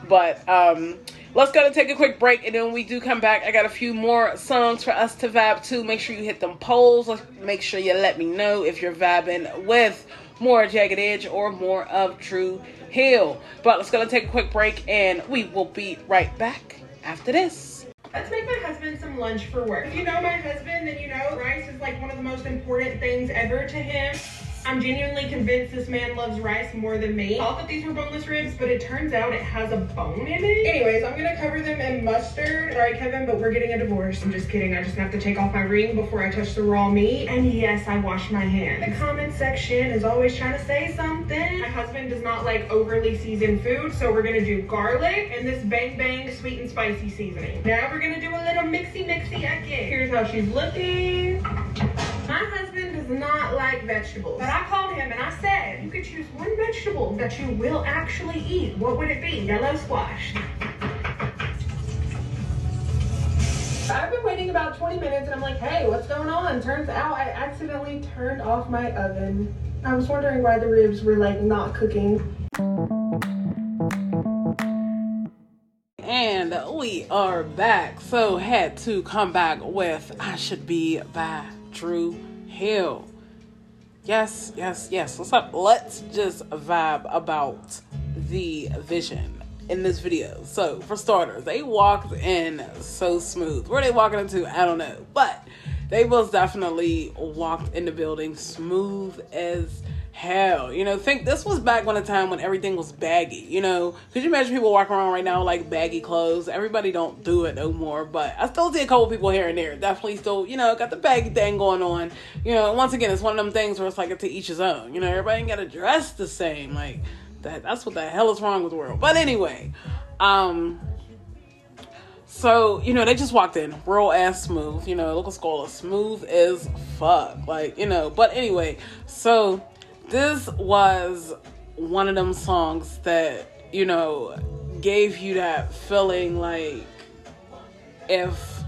But um let's go to take a quick break and then when we do come back i got a few more songs for us to vibe to make sure you hit them polls make sure you let me know if you're vibing with more Jagged Edge or more of Dru Hill. But let's go to take a quick break and we will be right back after this. Let's make my husband some lunch for work. If you know my husband, then you know rice is like one of the most important things ever to him. I'm genuinely convinced this man loves rice more than me. I thought that these were boneless ribs, but it turns out it has a bone in it. Anyways, I'm gonna cover them in mustard. Sorry, Kevin, but we're getting a divorce. I'm just kidding. I just have to take off my ring before I touch the raw meat. And yes, I wash my hands. The comment section is always trying to say something. My husband does not like overly seasoned food, so we're gonna do garlic and this bang bang sweet and spicy seasoning. Now we're gonna do a little mixy mixy again. Here's how she's looking. My husband does not like vegetables. But I called him and I said, you could choose one vegetable that you will actually eat. What would it be? Yellow squash. I've been waiting about 20 minutes and I'm like, hey, what's going on? Turns out I accidentally turned off my oven. I was wondering why the ribs were like not cooking. And we are back. So had to come back with I Should Be by Dru Hill. Yes, yes, yes. What's up? Let's just vibe about the vision in this video. So, for starters, they walked in so smooth. Where they walking into, I don't know. But they most definitely walked in the building smooth as hell. You know, think this was back when a time when everything was baggy. You know, could you imagine people walking around right now like baggy clothes? Everybody don't do it no more, but I still see a couple people here and there. Definitely still, you know, got the baggy thing going on. You know, once again, it's one of them things where it's like to each his own. You know, everybody ain't got to dress the same. Like that. That's what the hell is wrong with the world. But anyway, um. So, you know, they just walked in real ass smooth, you know, local scholar, smooth as fuck. Like, you know, but anyway, so this was one of them songs that you know gave you that feeling like if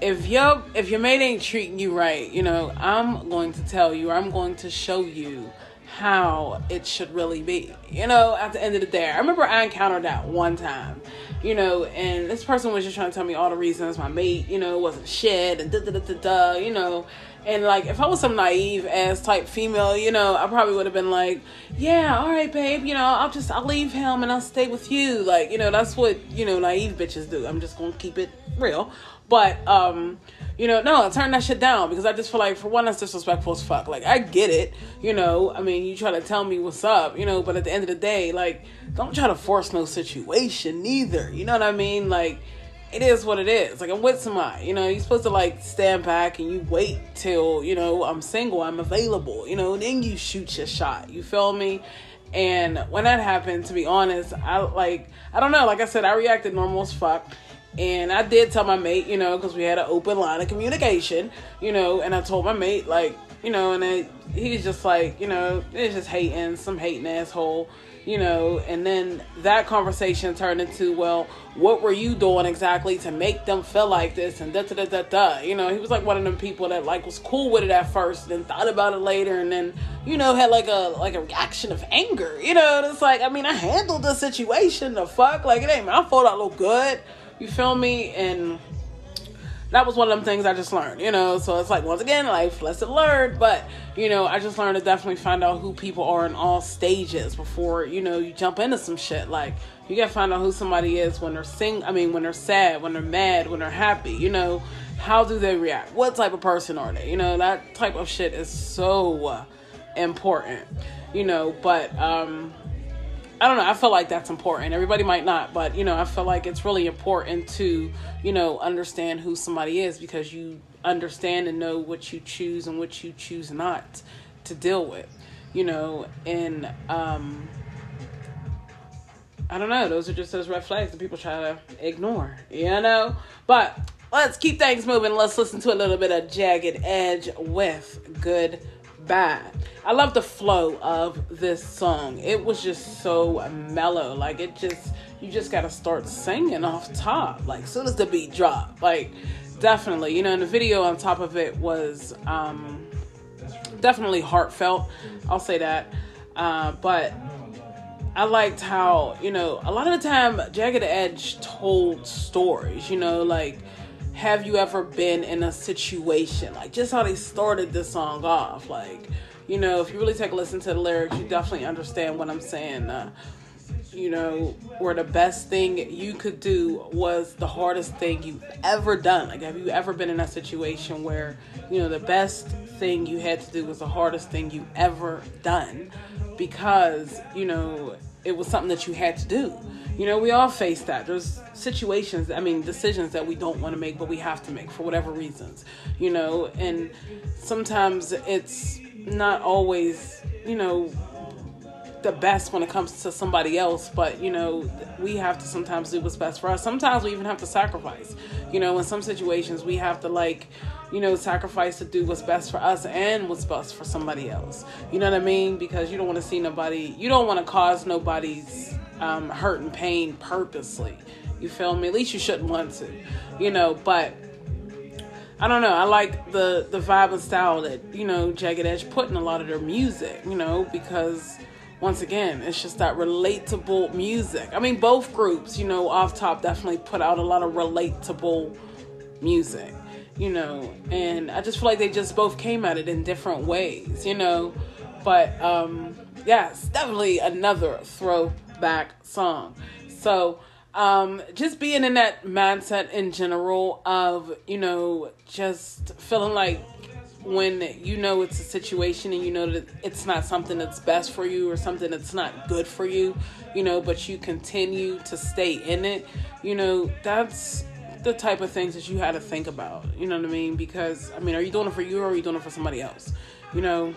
if your if your mate ain't treating you right you know i'm going to tell you i'm going to show you how it should really be. You know at the end of the day i remember i encountered that one time you know and this person was just trying to tell me all the reasons my mate you know wasn't shit and da da da da da you know and like, if I was some naive ass type female, you know, I probably would have been like, yeah, all right, babe, you know, I'll just, I'll leave him and I'll stay with you. Like, you know, that's what, you know, naive bitches do. I'm just gonna keep it real. But, um, you know, no, turn that shit down because I just feel like, for one, that's disrespectful as fuck. Like, I get it, you know, I mean, you try to tell me what's up, you know, but at the end of the day, like, don't try to force no situation neither. You know what I mean? Like, it is what it is. Like I'm with somebody, you know, you're supposed to like stand back and you wait till, you know, I'm single, I'm available, you know, then you shoot your shot. You feel me? And when that happened, to be honest, I like I don't know, like I said, I reacted normal as fuck. And I did tell my mate, you know, because we had an open line of communication, you know, and I told my mate, like, you know, and it, he's just like, you know, it's just hating, some hating asshole you know, and then that conversation turned into, well, what were you doing exactly to make them feel like this and da da da da da. You know, he was like one of them people that like was cool with it at first, then thought about it later, and then you know had like a like a reaction of anger. You know, it's like I mean I handled the situation. The fuck, like it ain't my fault. I look good. You feel me? And that was one of them things I just learned, you know. So it's like once again, life lesson learned. But you know, I just learned to definitely find out who people are in all stages before you know you jump into some shit. Like you gotta find out who somebody is when they're sing. I mean, when they're sad, when they're mad, when they're happy. You know, how do they react? What type of person are they? You know, that type of shit is so important. You know, but um I don't know. I feel like that's important. Everybody might not, but you know, I feel like it's really important to, you know, understand who somebody is because you understand and know what you choose and what you choose not to deal with, you know, and um I don't know. Those are just those red flags that people try to ignore, you know. But let's keep things moving. Let's listen to a little bit of Jagged Edge with Good bad. I love the flow of this song. It was just so mellow. Like it just you just gotta start singing off top. Like soon as the beat drop. Like definitely. You know, and the video on top of it was um definitely heartfelt. I'll say that. Uh, but I liked how, you know, a lot of the time Jagged Edge told stories, you know, like have you ever been in a situation like just how they started this song off? Like you know if you really take a listen to the lyrics you definitely understand what i'm saying. Uh, you know, where the best thing you could do was the hardest thing you've ever done? Like, have you ever been in a situation where, you know, the best thing you had to do was the hardest thing you ever done? Because, you know, it was something that you had to do? You know, we all face that. There's situations, I mean, decisions that we don't want to make, but we have to make for whatever reasons, you know, and sometimes it's not always, you know, the best when it comes to somebody else, but you know, we have to sometimes do what's best for us. Sometimes we even have to sacrifice. You know, in some situations we have to like, you know, sacrifice to do what's best for us and what's best for somebody else. You know what I mean? Because you don't want to see nobody, you don't want to cause nobody's um, hurt and pain purposely. You feel me? At least you shouldn't want to, you know, but I don't know. I like the the vibe and style that you know Jagged Edge put in a lot of their music. You know because once again, it's just that relatable music. I mean, both groups, you know, off top definitely put out a lot of relatable music. You know, and I just feel like they just both came at it in different ways. You know, but um, yes, definitely another throwback song. So um, just being in that mindset in general of you know just feeling like when you know it's a situation and you know that it's not something that's best for you or something that's not good for you you know but you continue to stay in it you know that's the type of things that you had to think about you know what i mean because i mean are you doing it for you or are you doing it for somebody else you know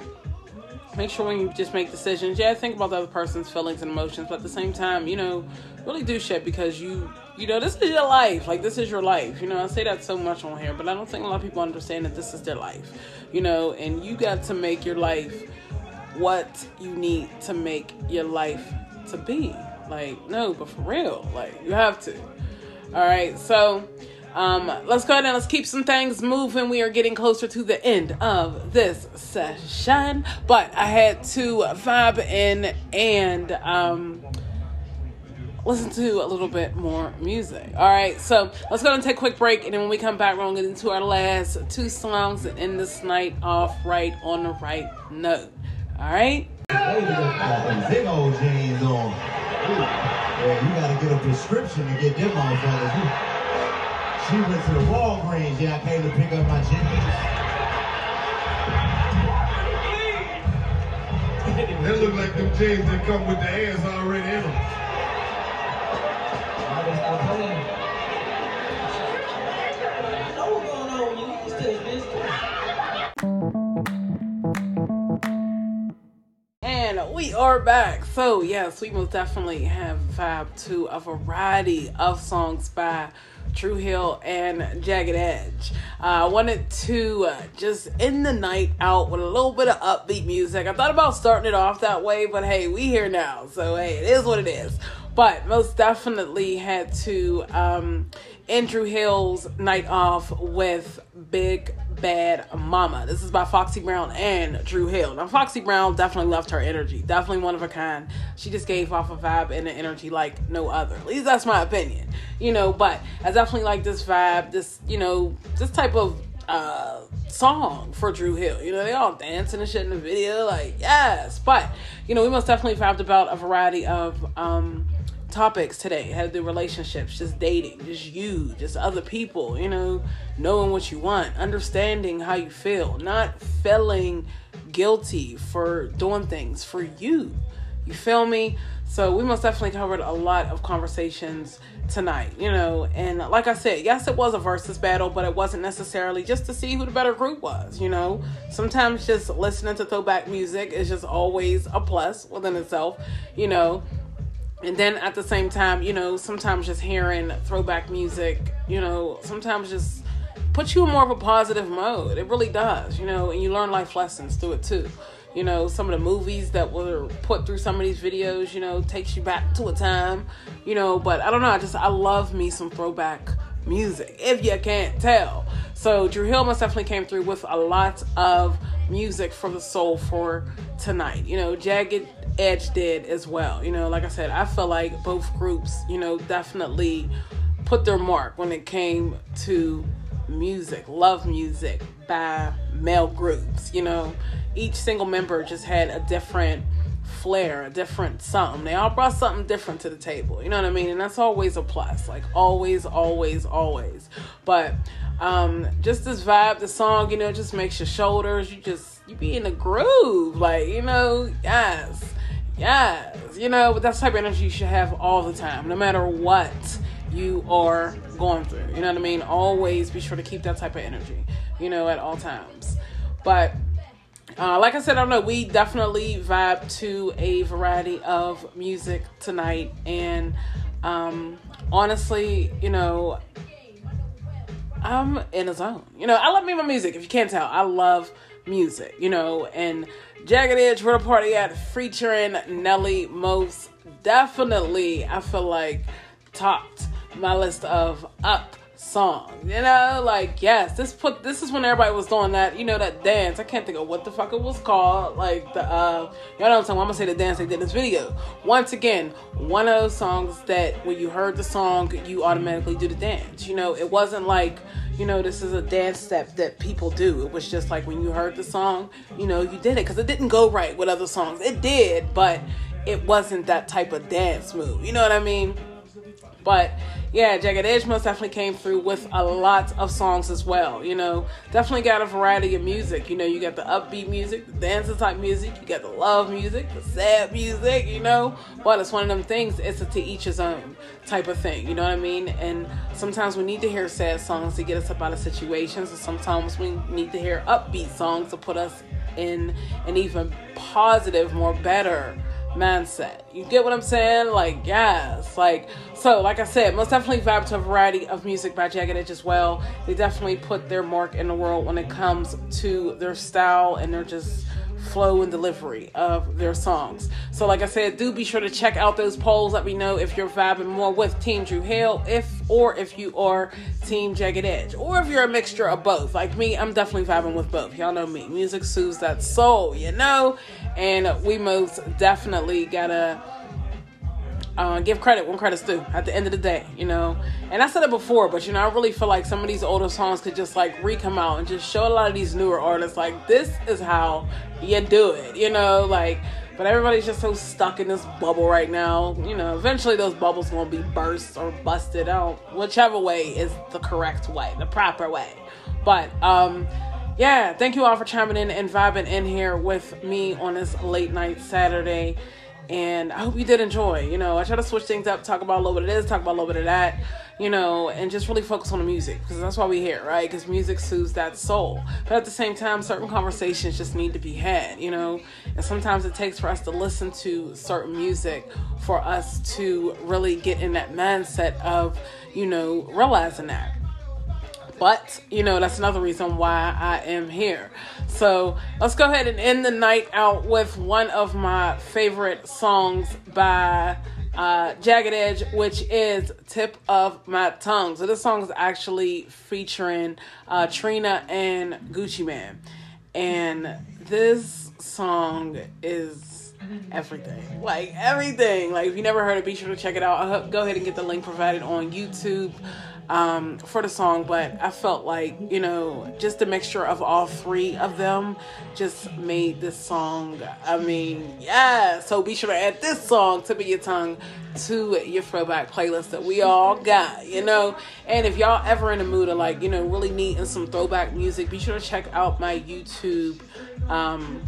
make sure when you just make decisions, yeah, think about the other person's feelings and emotions, but at the same time, you know, really do shit because you, you know, this is your life. Like this is your life. You know, I say that so much on here, but I don't think a lot of people understand that this is their life. You know, and you got to make your life what you need to make your life to be. Like, no, but for real, like you have to. All right, so um, let's go ahead and let's keep some things moving. We are getting closer to the end of this session, but I had to vibe in and um, listen to a little bit more music. All right, so let's go and take a quick break, and then when we come back, we're gonna get into our last two songs and end this night off right on the right note. All right. Uh, Big old jeans on. Yeah, you gotta get a prescription to get them motherfuckers. She went to the Walgreens. Yeah, I came to pick up my jeans. That look like them jeans that come with the hands already in them. We are back. So, yes, we most definitely have vibe to a variety of songs by Dru Hill and Jagged Edge. Uh, I wanted to uh, just end the night out with a little bit of upbeat music. I thought about starting it off that way, but hey, we here now. So, hey, it is what it is. But most definitely had to um, Dru Hill's night off with Big Bad Mama. This is by Foxy Brown and Dru Hill. Now, Foxy Brown definitely loved her energy. Definitely one of a kind. She just gave off a vibe and an energy like no other. At least that's my opinion. You know, but I definitely like this vibe, this, you know, this type of uh song for Dru Hill. You know, they all dancing and shit in the video, like, yes. But, you know, we most definitely vibed about a variety of um topics today. To do relationships just dating just you just other people you know knowing what you want understanding how you feel not feeling guilty for doing things for you. You feel me? So we most definitely covered a lot of conversations tonight you know and like i said yes it was a versus battle but it wasn't necessarily just to see who the better group was you know. Sometimes just listening to throwback music is just always a plus within itself you know and then at the same time, you know, sometimes just hearing throwback music, you know, sometimes just puts you in more of a positive mode. It really does, you know, and you learn life lessons through it too. You know, some of the movies that were put through some of these videos, you know, takes you back to a time, you know, but I don't know, I just I love me some throwback music, if you can't tell. So Dru Hill most definitely came through with a lot of music for the soul for tonight. You know, Jagged Edge did as well. You know, like I said, I feel like both groups, you know, definitely put their mark when it came to music, love music by male groups. You know, each single member just had a different flair, a different something. They all brought something different to the table. You know what I mean? And that's always a plus. Like always, always, always. But um just this vibe, the song, you know, just makes your shoulders, you just you be in the groove. Like, you know, yes. Yes. You know, but that's type of energy you should have all the time, no matter what you are going through. You know what I mean? Always be sure to keep that type of energy, you know, at all times. But uh, like I said, I don't know. We definitely vibe to a variety of music tonight, and um, honestly, you know, I'm in a zone. You know, I love me my music. If you can't tell, I love music. You know, and Jagged Edge, where party at, featuring Nelly, most definitely. I feel like topped my list of up songs. You know, like yes, this put this is when everybody was doing that. You know that dance. I can't think of what the fuck it was called. Like the uh, y'all know what I'm saying. I'm gonna say the dance they did in this video. Once again, one of those songs that when you heard the song, you automatically do the dance. You know, it wasn't like you know, this is a dance step that people do. It was just like when you heard the song, you know, you did it because it didn't go right with other songs. It did, but it wasn't that type of dance move. You know what I mean? But yeah, Jagged Edge most definitely came through with a lot of songs as well. You know, definitely got a variety of music. You know, you got the upbeat music, the dancing type music, you got the love music, the sad music, you know. But it's one of them things, it's a to each his own type of thing. You know what I mean? And sometimes we need to hear sad songs to get us up out of situations, and sometimes we need to hear upbeat songs to put us in an even positive, more better mindset. You get what I'm saying? Like, yes. Like, so, like I said, most definitely vibe to a variety of music by Jagged Edge as well. They definitely put their mark in the world when it comes to their style and their just flow and delivery of their songs. So, like I said, do be sure to check out those polls. Let me know if you're vibing more with Team Dru Hill, if or if you are Team Jagged Edge, or if you're a mixture of both. Like me, I'm definitely vibing with both. Y'all know me. Music soothes that soul, you know, and we most definitely gotta. Uh, give credit when credit's due at the end of the day, you know. And I said it before, but you know, I really feel like some of these older songs could just like re come out and just show a lot of these newer artists like this is how you do it, you know, like but everybody's just so stuck in this bubble right now. You know, eventually those bubbles gonna be burst or busted out, whichever way is the correct way, the proper way. But um yeah, thank you all for chiming in and vibing in here with me on this late night Saturday and I hope you did enjoy. You know, I try to switch things up, talk about a little bit of this, talk about a little bit of that, you know, and just really focus on the music because that's why we're here, right? Because music soothes that soul. But at the same time, certain conversations just need to be had, you know, and sometimes it takes for us to listen to certain music for us to really get in that mindset of, you know, realizing that. But, you know, that's another reason why I am here. So let's go ahead and end the night out with one of my favorite songs by uh, Jagged Edge, which is Tip of My Tongue. So this song is actually featuring uh, Trina and Gucci Mane. And this song is everything. Like everything. Like if you never heard it, be sure to check it out. I'll go ahead and get the link provided on YouTube um, for the song, but I felt like, you know, just a mixture of all three of them just made this song. I mean, yeah. So be sure to add this song, Tip of Your Tongue, to your throwback playlist that we all got, you know. And if y'all ever in the mood of like, you know, really needing some throwback music, be sure to check out my YouTube. Um,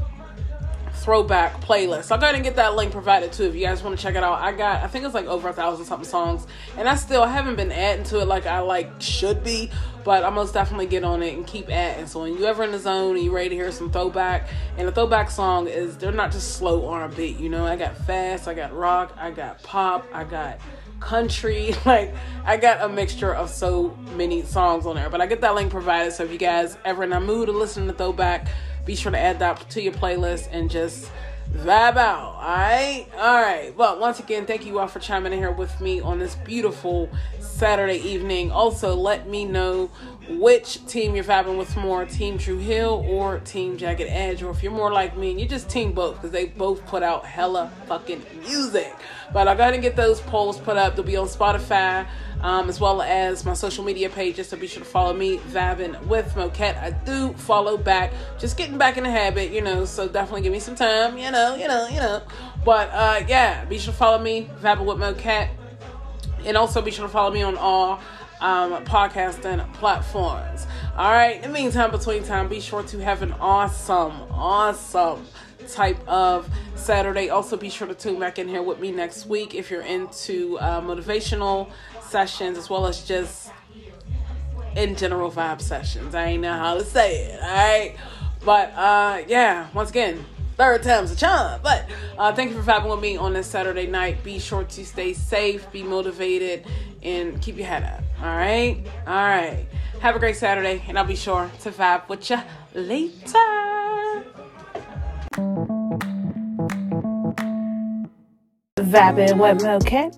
throwback playlist. I'll go ahead and get that link provided too if you guys want to check it out. I got I think it's like over a thousand something songs, and I still haven't been adding to it like I like should be, but I most definitely get on it and keep adding. So when you ever in the zone and you ready to hear some throwback, and the throwback song is they're not just slow R&B. You know, I got fast, I got rock, I got pop, I got country like i got a mixture of so many songs on there but i get that link provided so if you guys ever in a mood to listen to throwback be sure to add that to your playlist and just vibe out. All right, all right. Well, once again, thank you all for chiming in here with me on this beautiful Saturday evening. Also, let me know which team you're vibing with more, Team Dru Hill or Team Jagged Edge, or if you're more like me and you just team both because they both put out hella fucking music. But I'll go ahead and get those polls put up. They'll be on Spotify um, as well as my social media pages. So be sure to follow me, Vibing with Moquette. I do follow back, just getting back in the habit, you know. So definitely give me some time, you know, you know, you know. But uh, yeah, be sure to follow me, Vibing with Moquette, and also be sure to follow me on all um, podcasting platforms. All right. In the meantime, between time, be sure to have an awesome, awesome type of Saturday. Also, be sure to tune back in here with me next week if you're into uh, motivational sessions as well as just in general vibe sessions. I ain't know how to say it. All right. But uh, yeah, once again, third time's a charm. But uh, thank you for vibing with me on this Saturday night. Be sure to stay safe, be motivated, and keep your head up. All right? All right. Have a great Saturday, and I'll be sure to vibe with you later. Vibing with Moquette.